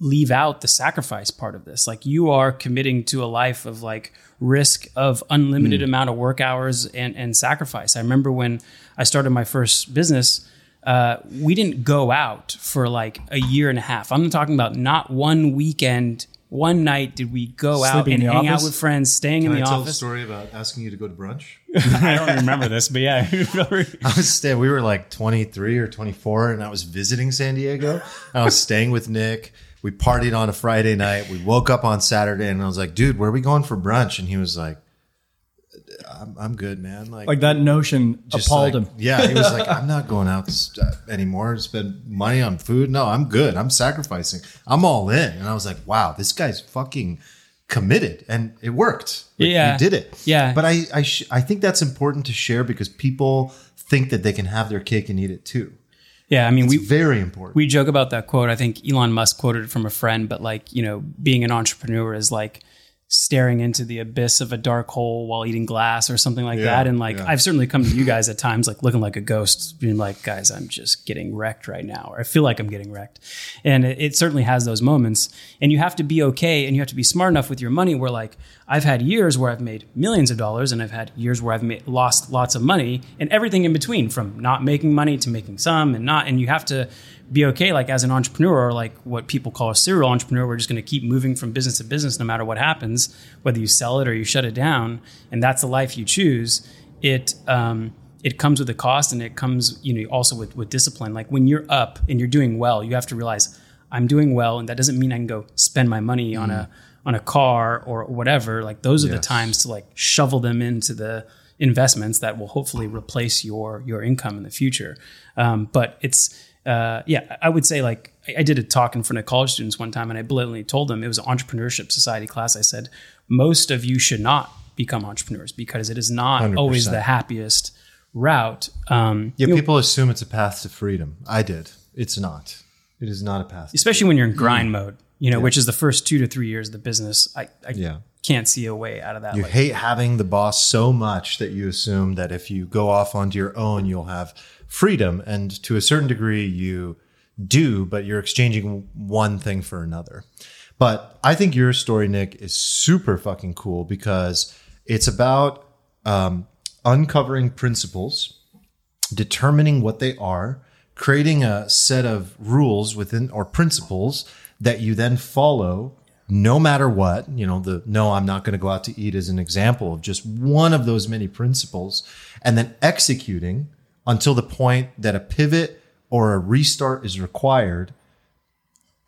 leave out the sacrifice part of this. Like you are committing to a life of like risk of unlimited hmm. amount of work hours and and sacrifice. I remember when I started my first business. Uh, we didn't go out for like a year and a half. I'm talking about not one weekend, one night did we go out and the hang out with friends, staying Can in I the tell a story about asking you to go to brunch? I don't remember this, but yeah. I was staying. We were like 23 or 24, and I was visiting San Diego. I was staying with Nick. We partied on a Friday night. We woke up on Saturday, and I was like, "Dude, where are we going for brunch?" And he was like, "I'm, I'm good, man." Like, Like that notion just appalled like- him. Yeah, he was like, "I'm not going out uh, anymore. to Spend money on food. No, I'm good. I'm sacrificing. I'm all in." And I was like, "Wow, this guy's fucking." committed and it worked Like, Yeah. you did it Yeah. but i I, sh- I think that's important to share because people think that they can have their cake and eat it too yeah, I mean, it's we very important we joke about that quote. I think Elon Musk quoted it from a friend, but like, you know, being an entrepreneur is like staring into the abyss of a dark hole while eating glass or something like Yeah, that. And like, yeah. I've certainly come to you guys at times, like looking like a ghost, being like, guys, I'm just getting wrecked right now, or I feel like I'm getting wrecked. And it, it certainly has those moments. And you have to be okay and you have to be smart enough with your money where like, I've had years where I've made millions of dollars and I've had years where I've made, lost lots of money and everything in between from not making money to making some and not, and you have to, be okay like as an entrepreneur or like what people call a serial entrepreneur we're just going to keep moving from business to business no matter what happens whether you sell it or you shut it down and that's the life you choose. It um, it comes with a cost and it comes you know also with with discipline. Like when you're up and you're doing well you have to realize i'm doing well and that doesn't mean i can go spend my money on a on a car or whatever. Like those are the times to like shovel them into the investments that will hopefully replace your your income in the future. Um, but it's uh, yeah, I would say like I, did a talk in front of college students one time, and I blatantly told them it was an entrepreneurship society class. I said most of you should not become entrepreneurs because it is not 100%. always the happiest route. Um, Yeah, you know, people assume it's a path to freedom. I did. It's not. It is not a path. especially when you're in grind mode, you know, which is the first two to three years of the business. I, I Yeah. can't see a way out of that. You Like, hate having the boss so much that you assume that if you go off onto your own, you'll have freedom. And to a certain degree, you do, but you're exchanging one thing for another. But I think your story, Nick, is super fucking cool because it's about um, uncovering principles, determining what they are, creating a set of rules within or principles that you then follow no matter what. You know, the no, I'm not going to go out to eat is an example of just one of those many principles, and then executing until the point that a pivot or a restart is required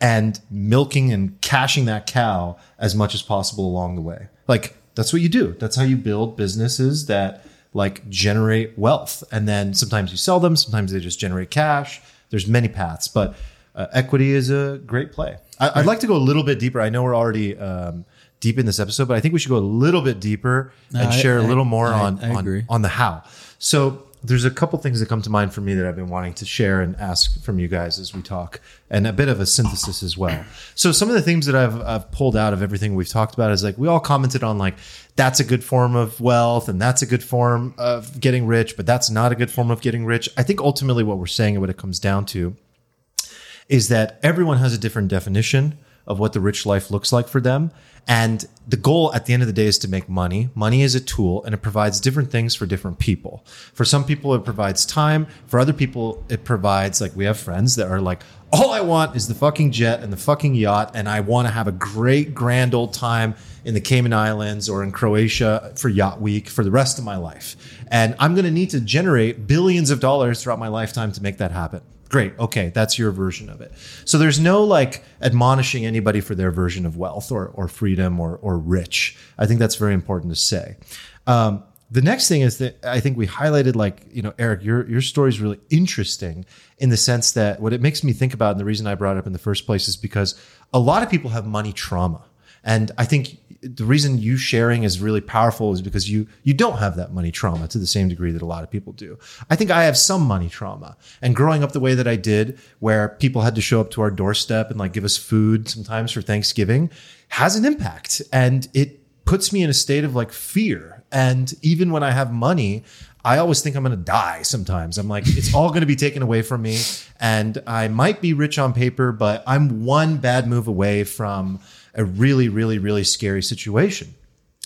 and milking and cashing that cow as much as possible along the way. Like that's what you do. That's how you build businesses that like generate wealth. And then sometimes you sell them, sometimes they just generate cash. There's many paths, but uh, equity is a great play. I, I'd like to go a little bit deeper. I know we're already um, deep in this episode, but I think we should go a little bit deeper and I- share a I- little more I- on, on, on the how. So there's a couple things that come to mind for me that I've been wanting to share and ask from you guys as we talk, and a bit of a synthesis as well. So some of the themes that I've, I've pulled out of everything we've talked about is like we all commented on like that's a good form of wealth and that's a good form of getting rich, but that's not a good form of getting rich. I think ultimately what we're saying and what it comes down to is that everyone has a different definition of what the rich life looks like for them. And the goal at the end of the day is to make money. Money is a tool and it provides different things for different people. For some people, it provides time. For other people, it provides, like, we have friends that are like, all I want is the fucking jet and the fucking yacht. And I want to have a great, grand old time in the Cayman Islands or in Croatia for Yacht Week for the rest of my life. And I'm going to need to generate billions of dollars throughout my lifetime to make that happen. Great. Okay. That's your version of it. So there's no like admonishing anybody for their version of wealth or, or freedom or, or rich. I think that's very important to say. Um, the next thing is that I think we highlighted like, you know, Eric, your, your story is really interesting in the sense that what it makes me think about and the reason I brought it up in the first place is because a lot of people have money trauma. And I think the reason you sharing is really powerful is because you you don't have that money trauma to the same degree that a lot of people do. I think I have some money trauma. And growing up the way that I did, where people had to show up to our doorstep and like give us food sometimes for Thanksgiving, has an impact. And it puts me in a state of like fear. And even when I have money, I always think I'm going to die sometimes. I'm like, it's all going to be taken away from me. And I might be rich on paper, but I'm one bad move away from a really, really, really scary situation.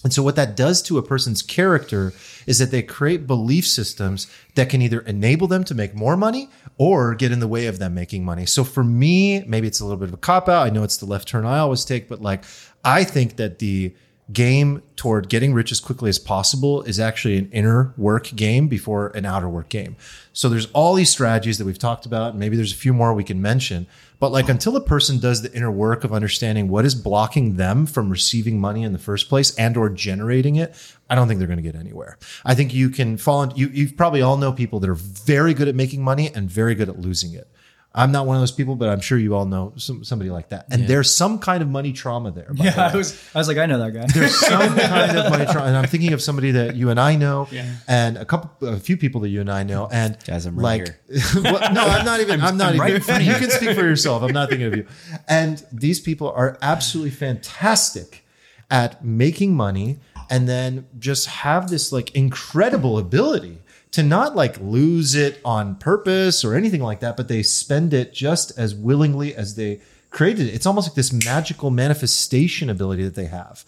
And so, what that does to a person's character is that they create belief systems that can either enable them to make more money or get in the way of them making money. So, for me, maybe it's a little bit of a cop out. I know it's the left turn I always take, but like, I think that the game toward getting rich as quickly as possible is actually an inner work game before an outer work game. So there's all these strategies that we've talked about, and maybe there's a few more we can mention. But like until a person does the inner work of understanding what is blocking them from receiving money in the first place and or generating it, I don't think they're going to get anywhere. I think you can fall into you you probably all know people that are very good at making money and very good at losing it. I'm not one of those people, but I'm sure you all know some, somebody like that. And there's some kind of money trauma there. the Yeah, way. I was, I was like, I know that guy. There's some kind of money trauma, and I'm thinking of somebody that you and I know, and a couple, a few people that you and I know, and Guys, I'm right like, well, no, I'm not even. I'm, not I'm even. right in front of you can speak for yourself. I'm not thinking of you. And these people are absolutely fantastic at making money, and then just have this like incredible ability to not like lose it on purpose or anything like that, but they spend it just as willingly as they created it. It's almost like this magical manifestation ability that they have.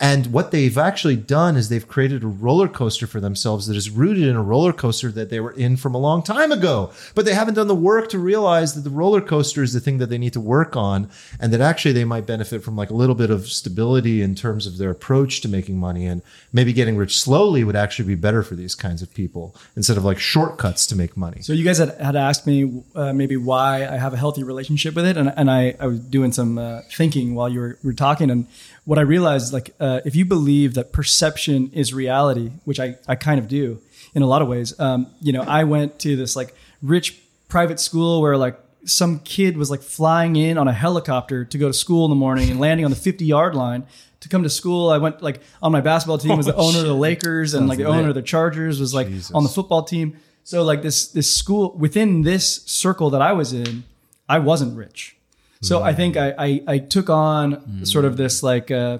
And what they've actually done is they've created a roller coaster for themselves that is rooted in a roller coaster that they were in from a long time ago. But they haven't done the work to realize that the roller coaster is the thing that they need to work on and that actually they might benefit from like a little bit of stability in terms of their approach to making money and maybe getting rich slowly would actually be better for these kinds of people instead of like shortcuts to make money. So you guys had, had asked me uh, maybe why I have a healthy relationship with it, and, and I, I was doing some uh, thinking while you were, were talking, and what I realized, like, uh, if you believe that perception is reality, which I, I kind of do in a lot of ways, um, you know, I went to this like rich private school where like some kid was like flying in on a helicopter to go to school in the morning and landing on the 50 yard line to come to school. I went like on my basketball team was the Oh, owner of the shit. Lakers and like the owner of the Chargers was like Jesus. on the football team. So like this this school within this circle that I was in, I wasn't rich. So I think I, I I took on sort of this like uh,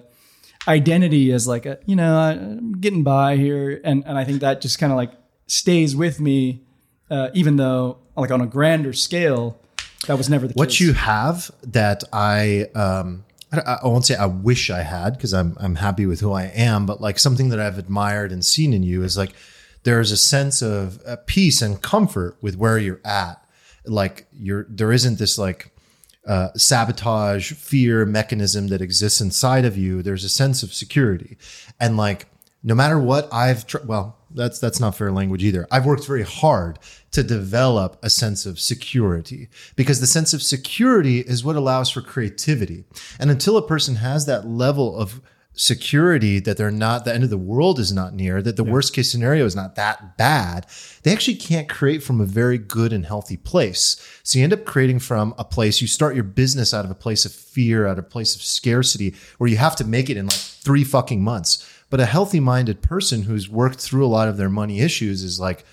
identity as like a, you know I'm getting by here, and and I think that just kind of like stays with me, uh, even though like on a grander scale, that was never the case. what case. you have that I um I, won't say I wish I had because I'm I'm happy with who I am, but like something that I've admired and seen in you is like there's a sense of uh, peace and comfort with where you're at. Like you're there isn't this like uh, sabotage fear mechanism that exists inside of you. There's a sense of security, and like no matter what I've tr- well that's that's not fair language either. I've worked very hard to develop a sense of security because the sense of security is what allows for creativity. And until a person has that level of security that they're not the end of the world is not near that the worst case scenario is not that bad they actually can't create from a very good and healthy place. So you end up creating from a place you start your business out of a place of fear out of a place of scarcity where you have to make it in like three fucking months. But a healthy minded person who's worked through a lot of their money issues is like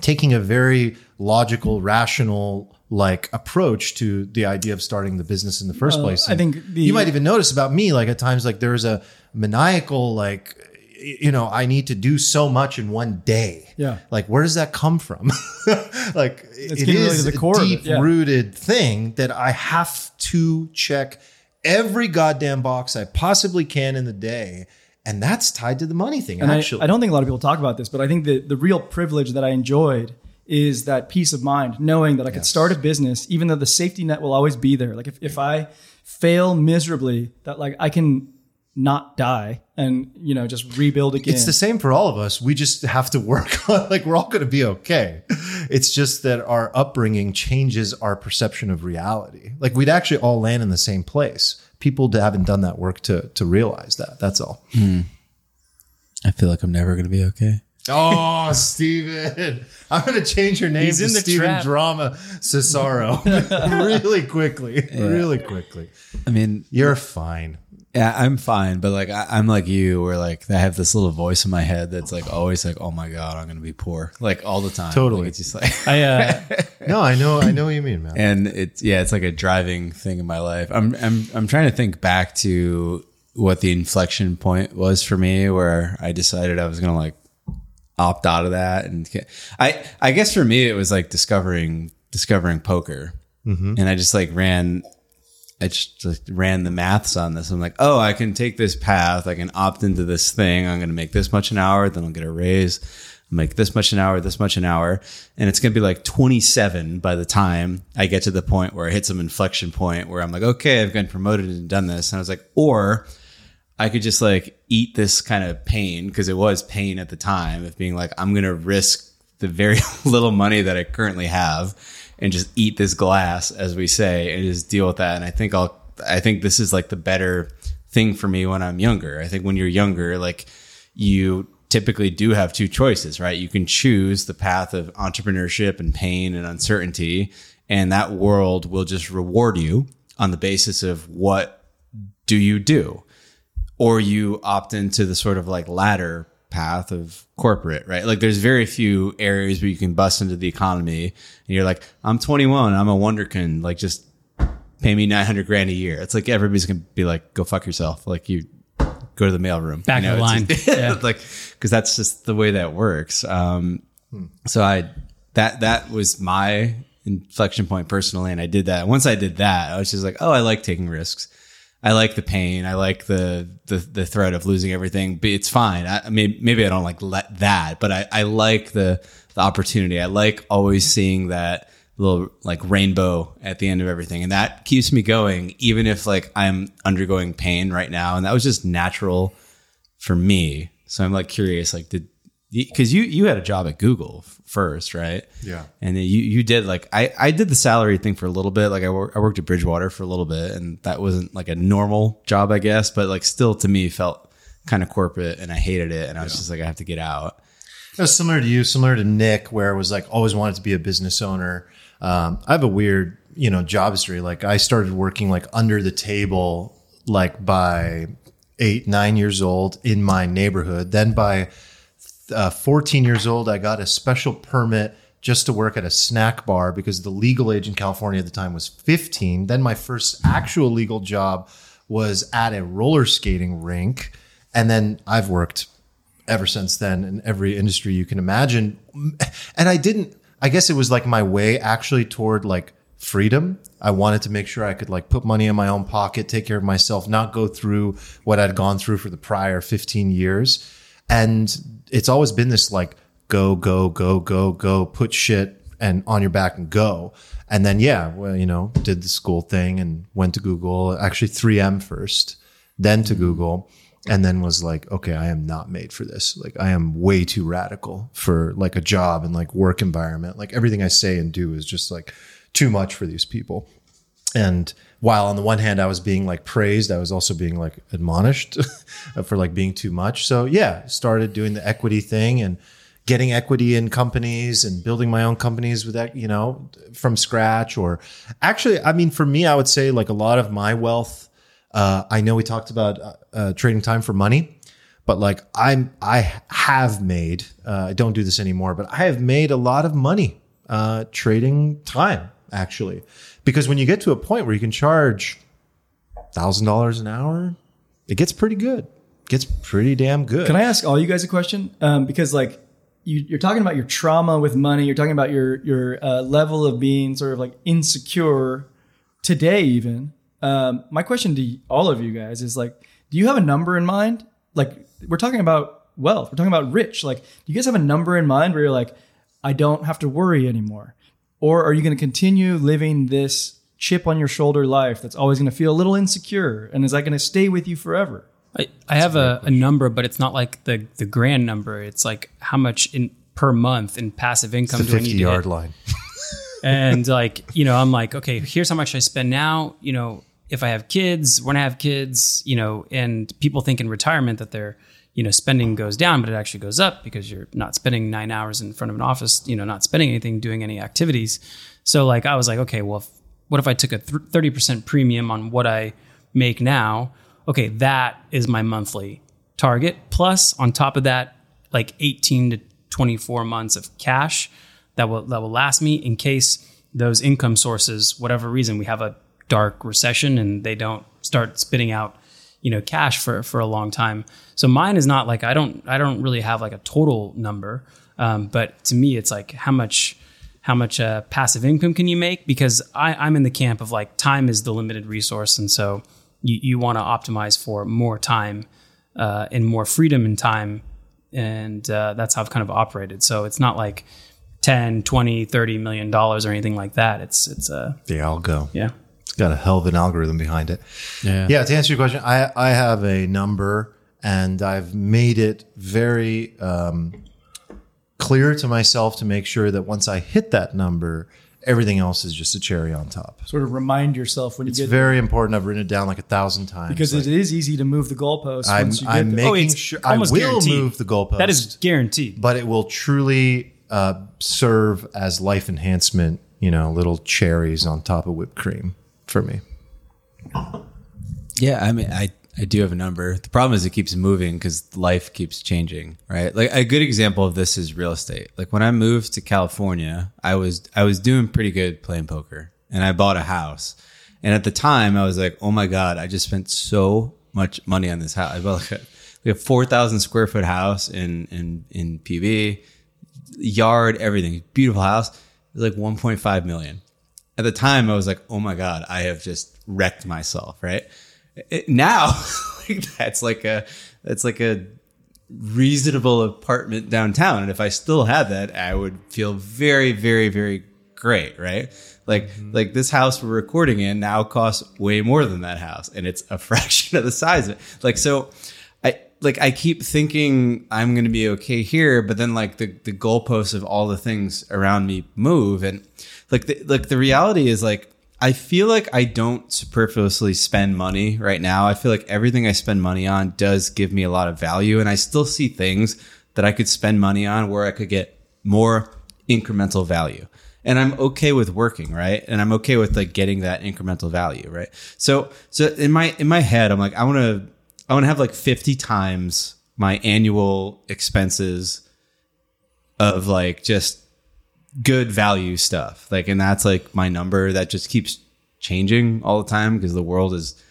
taking a very logical rational like approach to the idea of starting the business in the first place I think the- you might even notice about me like at times like there's a maniacal like you know i need to do so much in one day Yeah. like where does that come from like it's getting really the a core it, deep yeah. rooted thing that i have to check every goddamn box i possibly can in the day and that's tied to the money thing And I, actually I don't think a lot of people talk about this, but I think the, the real privilege that I enjoyed is that peace of mind, knowing that I could start a business, even though the safety net will always be there. Like if, if I fail miserably, that like I can not die and, you know, just rebuild again. It's the same for all of us. We just have to work on like we're all going to be okay. It's just that our upbringing changes our perception of reality. Like we'd actually all land in the same place. People haven't done that work to to realize that. That's all. Hmm. I feel like I'm never going to be okay. Oh, Stephen. I'm going to change your name He's to in the Stephen trap. Drama Cesaro really quickly. Really quickly. I mean, You're fine. yeah, I'm fine, but like I, I'm like you, where like I have this little voice in my head that's like always like, oh my god, I'm going to be poor, like all the time. Totally. Like, it's just like. I uh, No, I know I know what you mean, man. and it's yeah, it's like a driving thing in my life. I'm I'm I'm trying to think back to what the inflection point was for me, where I decided I was gonna like opt out of that, and I I guess for me it was like discovering discovering poker, mm-hmm. and I just like ran. I just like ran the maths on this. I'm like, oh, I can take this path. I can opt into this thing. I'm going to make this much an hour. Then I'll get a raise. I'll make this much an hour, this much an hour. And it's going to be like 27 by the time I get to the point where I hit some inflection point where I'm like, okay, I've been promoted and done this. And I was like, or I could just like eat this kind of pain because it was pain at the time of being like, I'm going to risk the very little money that I currently have and just eat this glass, as we say, and just deal with that. And I think I'll, I think this is like the better thing for me when I'm younger. I think when you're younger, like you typically do have two choices, right? You can choose the path of entrepreneurship and pain and uncertainty, and that world will just reward you on the basis of what do you do or you opt into the sort of like ladder path of corporate, right? Like there's very few areas where you can bust into the economy and you're like, I'm 21, I'm a wonderkin, like just pay me 900 grand a year. It's like everybody's going to be like, go fuck yourself. Like you go to the mailroom. Back you of the line. just- Yeah. like, cause that's just the way that works. Um, so I, that, that was my inflection point personally. And I did that. Once I did that, I was just like, oh, I like taking risks. I like the pain. I like the the the threat of losing everything. But it's fine. I, mean, maybe I don't like let that, but I, I like the the opportunity. I like always seeing that little like rainbow at the end of everything, and that keeps me going, even if like I'm undergoing pain right now. And that was just natural for me. So I'm like curious, like did because you you had a job at Google first, right? Yeah. And you you did like I I did the salary thing for a little bit. Like I wor- I worked at Bridgewater for a little bit, and that wasn't like a normal job, I guess, but like still to me felt kind of corporate, and I hated it, and I was just like I have to get out. It was similar to you, similar to Nick, where it was like always wanted to be a business owner. Um, I have a weird you know job history. Like I started working like under the table like by eight nine years old in my neighborhood. Then by uh, 14 years old, I got a special permit just to work at a snack bar because the legal age in California at the time was 15. Then my first actual legal job was at a roller skating rink. And then I've worked ever since then in every industry you can imagine. And I didn't, I guess it was like my way actually toward like freedom. I wanted to make sure I could like put money in my own pocket, take care of myself, not go through what I'd gone through for the prior 15 years. And it's always been this like go, go, go, go, go, put shit and on your back and go. And then, yeah, well, you know, did the school thing and went to Google, actually 3M first, then to Google, and then was like, okay, I am not made for this. Like, I am way too radical for like a job and like work environment. Like, everything I say and do is just like too much for these people. And while on the one hand I was being like praised, I was also being like admonished for like being too much. So yeah, started doing the equity thing and getting equity in companies and building my own companies with that, you know, from scratch. Or actually, I mean, for me, I would say like a lot of my wealth. Uh, I know we talked about uh, uh, trading time for money, but like I'm, I have made. Uh, I don't do this anymore, but I have made a lot of money uh, trading time actually, because when you get to a point where you can charge thousand dollars an hour, it gets pretty good. It gets pretty damn good. Can I ask all you guys a question? Um, because like you, you're talking about your trauma with money. You're talking about your your uh, level of being sort of like insecure today. Even um, my question to all of you guys is like, do you have a number in mind? Like we're talking about wealth. We're talking about rich. Like, do you guys have a number in mind where you're like, I don't have to worry anymore? Or are you going to continue living this chip on your shoulder life that's always going to feel a little insecure? And is that going to stay with you forever? I, I have a, a number, but it's not like the the grand number. It's like how much in per month in passive income the do I need fifty to yard hit? line? and like you know i'm like okay here's how much i spend now you know if i have kids when i have kids you know and people think in retirement that their you know spending goes down but it actually goes up because you're not spending nine hours in front of an office you know not spending anything doing any activities. So like i was like okay well if, what if i took a th- 30% premium on what i make now? Okay that is my monthly target. Plus on top of that like 18 to 24 months of cash that will that will last me in case those income sources, whatever reason, we have a dark recession and they don't start spitting out, you know, cash for for a long time. So mine is not like I don't I don't really have like a total number, um, but to me it's like how much how much uh, passive income can you make? Because I, I'm in the camp of like time is the limited resource, and so you you want to optimize for more time uh, and more freedom in time, and uh, that's how I've kind of operated. So it's not like 10 20 30 million dollars or anything like that it's it's a The algo. yeah It's got a hell of an algorithm behind it. Yeah. Yeah. To answer your question, I I have a number and I've made it very um, clear to myself to make sure that once I hit that number, everything else is just a cherry on top. Sort of remind yourself when you It's get very important. I've written it down like a thousand times. because Like, it is easy to move the goalposts I'm, once you get I'm there. Oh, making it's sure I will guaranteed. move the goalpost. that is guaranteed but it will truly uh, serve as life enhancement. You know, little cherries on top of whipped cream for me. Yeah, I mean, I I do have a number. The problem is it keeps moving because life keeps changing, right? Like a good example of this is real estate. Like when I moved to California, I was I was doing pretty good playing poker, and I bought a house. And at the time, I was like, "Oh my god, I just spent so much money on this house. I bought like a, like a four thousand square foot house in in in PB, yard, everything, beautiful house. It was like one point five million at the time I was like, oh my God, I have just wrecked myself, right? It- now like, that's like a that's like a reasonable apartment downtown. And if I still had that, I would feel very, very, very great, right? Like mm-hmm. like this house we're recording in now costs way more than that house. And it's a fraction of the size of it. Like so I like I keep thinking I'm gonna be okay here, but then like the the goalposts of all the things around me move, and like the like the reality is like I feel like I don't superfluously spend money right now. I feel like everything I spend money on does give me a lot of value, and I still see things that I could spend money on where I could get more incremental value. and I'm okay with working, right? And I'm okay with like getting that incremental value, right? So so in my in my head, I'm like I want to I want to have like 50 times my annual expenses of like just good value stuff. Like and that's like my number that just keeps changing all the time because the world is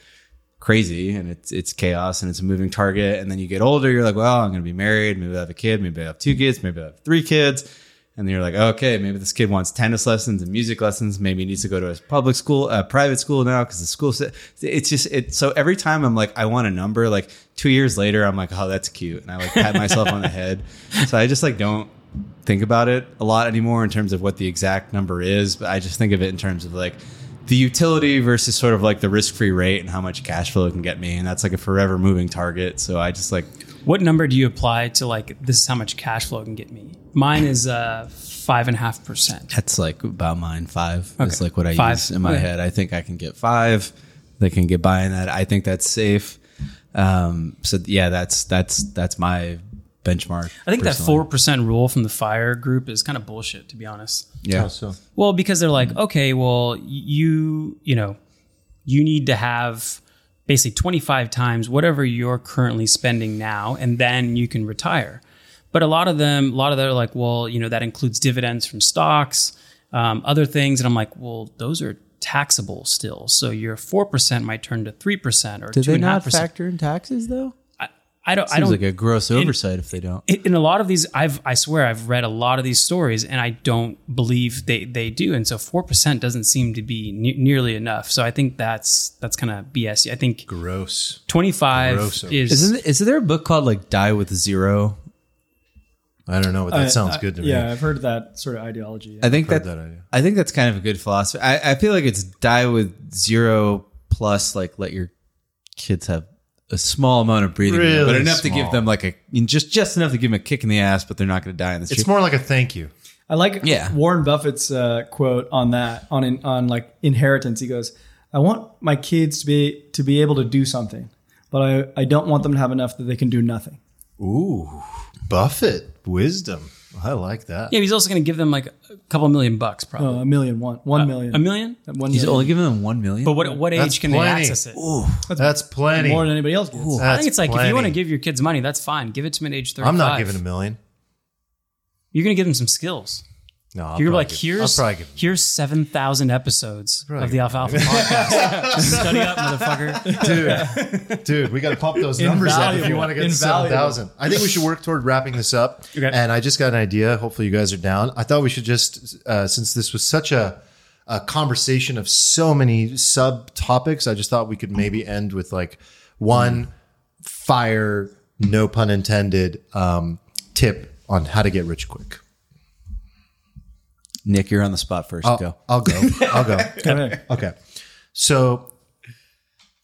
crazy and it's it's chaos and it's a moving target. And then you get older you're like well i'm to be married. Maybe i have a kid. Maybe i have two kids. Maybe i have three kids. And then you're like okay maybe this kid wants tennis lessons and music lessons. Maybe he needs to go to a public school a private school now because the school it's just it so every time i'm like i want a number like two years later i'm like oh that's cute. And i like pat myself on the head. So i just like don't think about it a lot anymore in terms of what the exact number is but i just think of it in terms of like the utility versus sort of like the risk free rate and how much cash flow it can get me. And that's like a forever moving target. So I just like. What number do you apply to like this is how much cash flow can get me? Mine is uh five and a half percent. That's like about mine. Five Okay. is like what I Five. use in my Okay. head. I think I can get five. They can get by in that. I think that's safe. Um, so yeah, that's that's that's my benchmark. I think that four percent rule from the fire group is kind of bullshit, to be honest. Yeah. How so? Well, because they're like, okay, well, you you know, you need to have basically 25 times whatever you're currently spending now, and then you can retire. But a lot of them, a lot of them are like, well, you know, that includes dividends from stocks, um, other things, and I'm like, well, those are taxable still. So your four percent might turn to three percent or Do two they and a half not percent. factor in taxes though? I don't. I Seems don't. like a gross oversight if they don't. in in a lot of these i've i swear i've read a lot of these stories and i don't believe they they do and so 4% doesn't seem to be ne- nearly enough so i think that's that's kind of bs i think Gross. 25 Gross. is Isn't is there a book called like Die with Zero? I don't know, but that I- sounds I- good to me. Yeah, I've heard that sort of ideology. I think that, that idea. I think that's kind of a good philosophy. I, I feel like it's die with zero plus like let your kids have a small amount of breathing, room, Really but enough to give small. them like a just just enough to give them a kick in the ass, but they're not going to die in the street. It's more like a thank you. I like Yeah. Warren Buffett's uh, quote on that on in, on like inheritance. He goes, "I want my kids to be to be able to do something, but I, I don't want them to have enough that they can do nothing." Ooh, Buffett wisdom. I like that. yeah he's also going to give them like a couple million bucks Oh, probably a million, one, one uh, million, a million one He's million. only giving them one million. but what what age That's can they access it That's plenty. more than anybody else gets. i That's think it's like if you want to give your kids money that's fine give it to them at age 35 I'm not giving a million. you're going to give them some skills No, I'll You're like, give- here's here's seven thousand episodes of the Alfalfa podcast. Study up, motherfucker. dude, dude, we got to pump those numbers up if you want to get seven thousand. I think we should work toward wrapping this up. Okay. And I just got an idea. Hopefully, you guys are down. I thought we should just, uh, since this was such a, a conversation of so many subtopics, I just thought we could maybe end with like one fire, no pun intended, um, tip on how to get rich quick. Nick, you're on the spot 1st I'll Go. I'll go. I'll go. Go. Okay. So,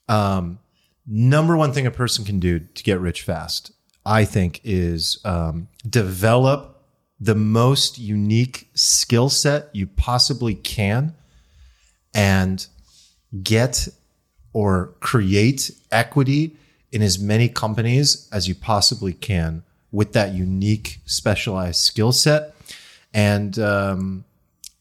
um, number one thing a person can do to get rich fast, I think, is um, develop the most unique skill set you possibly can and get or create equity in as many companies as you possibly can with that unique specialized skill set. And um,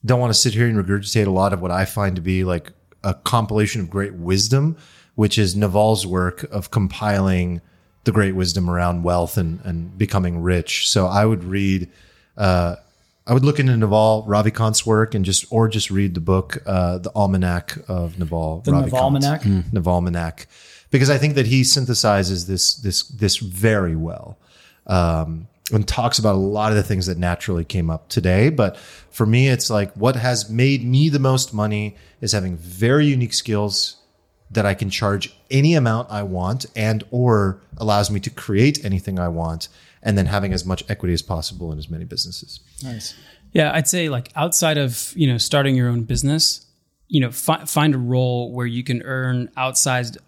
don't want to sit here and regurgitate a lot of what I find to be like a compilation of great wisdom, which is Naval's work of compiling the great wisdom around wealth and, and becoming rich. So I would read, uh, I would look into Naval Ravikant's work and just, or just read the book, uh, The Almanac of Naval The Ravikant. Navalmanac? Navalmanac, because I think that he synthesizes this this this very well, um, and talks about a lot of the things that naturally came up today. But for me, it's like what has made me the most money is having very unique skills that I can charge any amount I want and or allows me to create anything I want and then having as much equity as possible in as many businesses. Nice. Yeah, I'd say like outside of you know starting your own business, you know, fi- find a role where you can earn outsized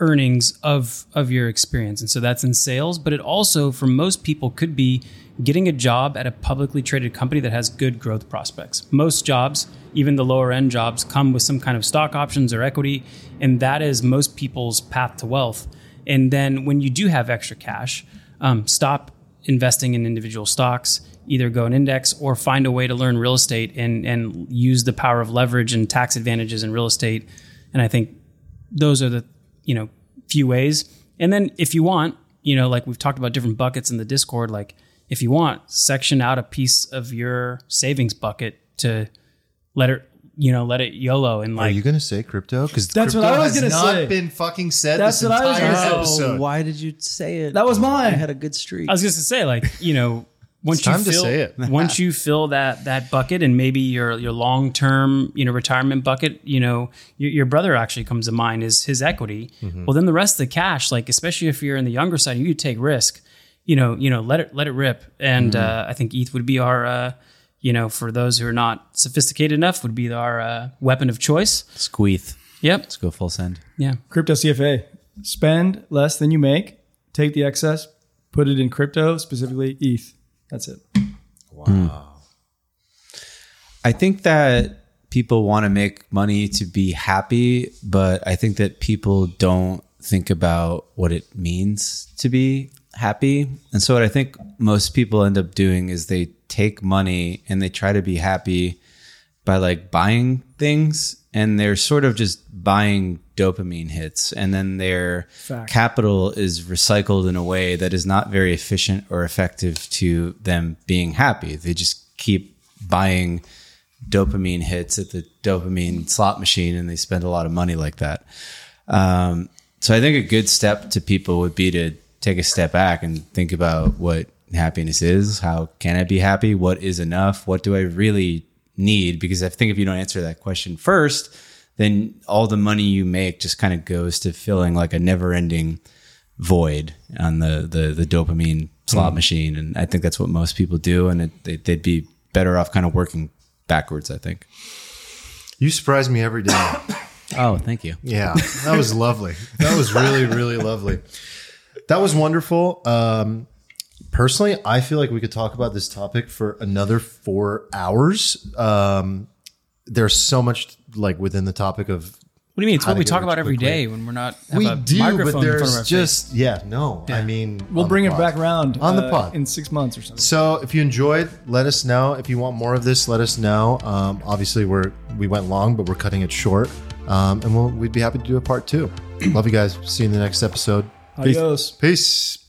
earnings of of your experience, and so that's in sales. But it also, for most people, could be getting a job at a publicly traded company that has good growth prospects. Most jobs, even the lower end jobs, come with some kind of stock options or equity, and that is most people's path to wealth. And then when you do have extra cash, um, stop investing in individual stocks, either go an index or find a way to learn real estate and and use the power of leverage and tax advantages in real estate. And I think those are the you know few ways. And then if you want, you know, like we've talked about different buckets in the Discord, like if you want, section out a piece of your savings bucket to let it, you know, let it YOLO and like. Are like you going to say crypto? Because That's what I was gonna not say. been fucking said That's this what I was gonna say. episode. why did you say it? That was mine. I had a good streak. I was just to say, like, you know, once time you to fill say it. once you fill that that bucket and maybe your your long term you know retirement bucket, you know, your, your brother actually comes to mind is his equity. Mm-hmm. Well, then the rest of the cash, like especially if you're in the younger side, you take risk. You know, you know, let it let it rip. And Mm-hmm. uh, I think ETH would be our, uh, you know, for those who are not sophisticated enough, would be our uh, weapon of choice. Squeeth. Yep. Let's go full send. Yeah. Crypto CFA. Spend less than you make, take the excess, put it in crypto, specifically ETH. That's it. Wow. Hmm. I think that people want to make money to be happy, but I think that people don't think about what it means to be happy. And so what I think most people end up doing is they take money and they try to be happy by like buying things and they're sort of just buying dopamine hits and then their Fact. capital is recycled in a way that is not very efficient or effective to them being happy. They just keep buying dopamine hits at the dopamine slot machine and they spend a lot of money like that. Um, so I think a good step to people would be to take a step back and think about what happiness is. How can I be happy? What is enough? What do I really need? Because I think if you don't answer that question first, then all the money you make just kind of goes to filling like a never ending void on the, the, the dopamine slot machine. And I think that's what most people do. And it, they, they'd be better off kind of working backwards, I think. You surprise me every day. Oh, thank you. Yeah, that was lovely. That was really, really lovely. That was wonderful. Um, personally, I feel like we could talk about this topic for another four hours. Um, there's so much like within the topic of What do you mean? It's what we talk about every quickly. day when we're not have we a do, microphone but in front of our there's just yeah, no. I mean, We'll bring it back around On the uh, pod. in six months or something. So if you enjoyed, let us know. If you want more of this, let us know. Um, obviously, we're we went long, but we're cutting it short, um, and we'll we'd be happy to do a part two. Love you guys. See you in the next episode. Peace. Peace.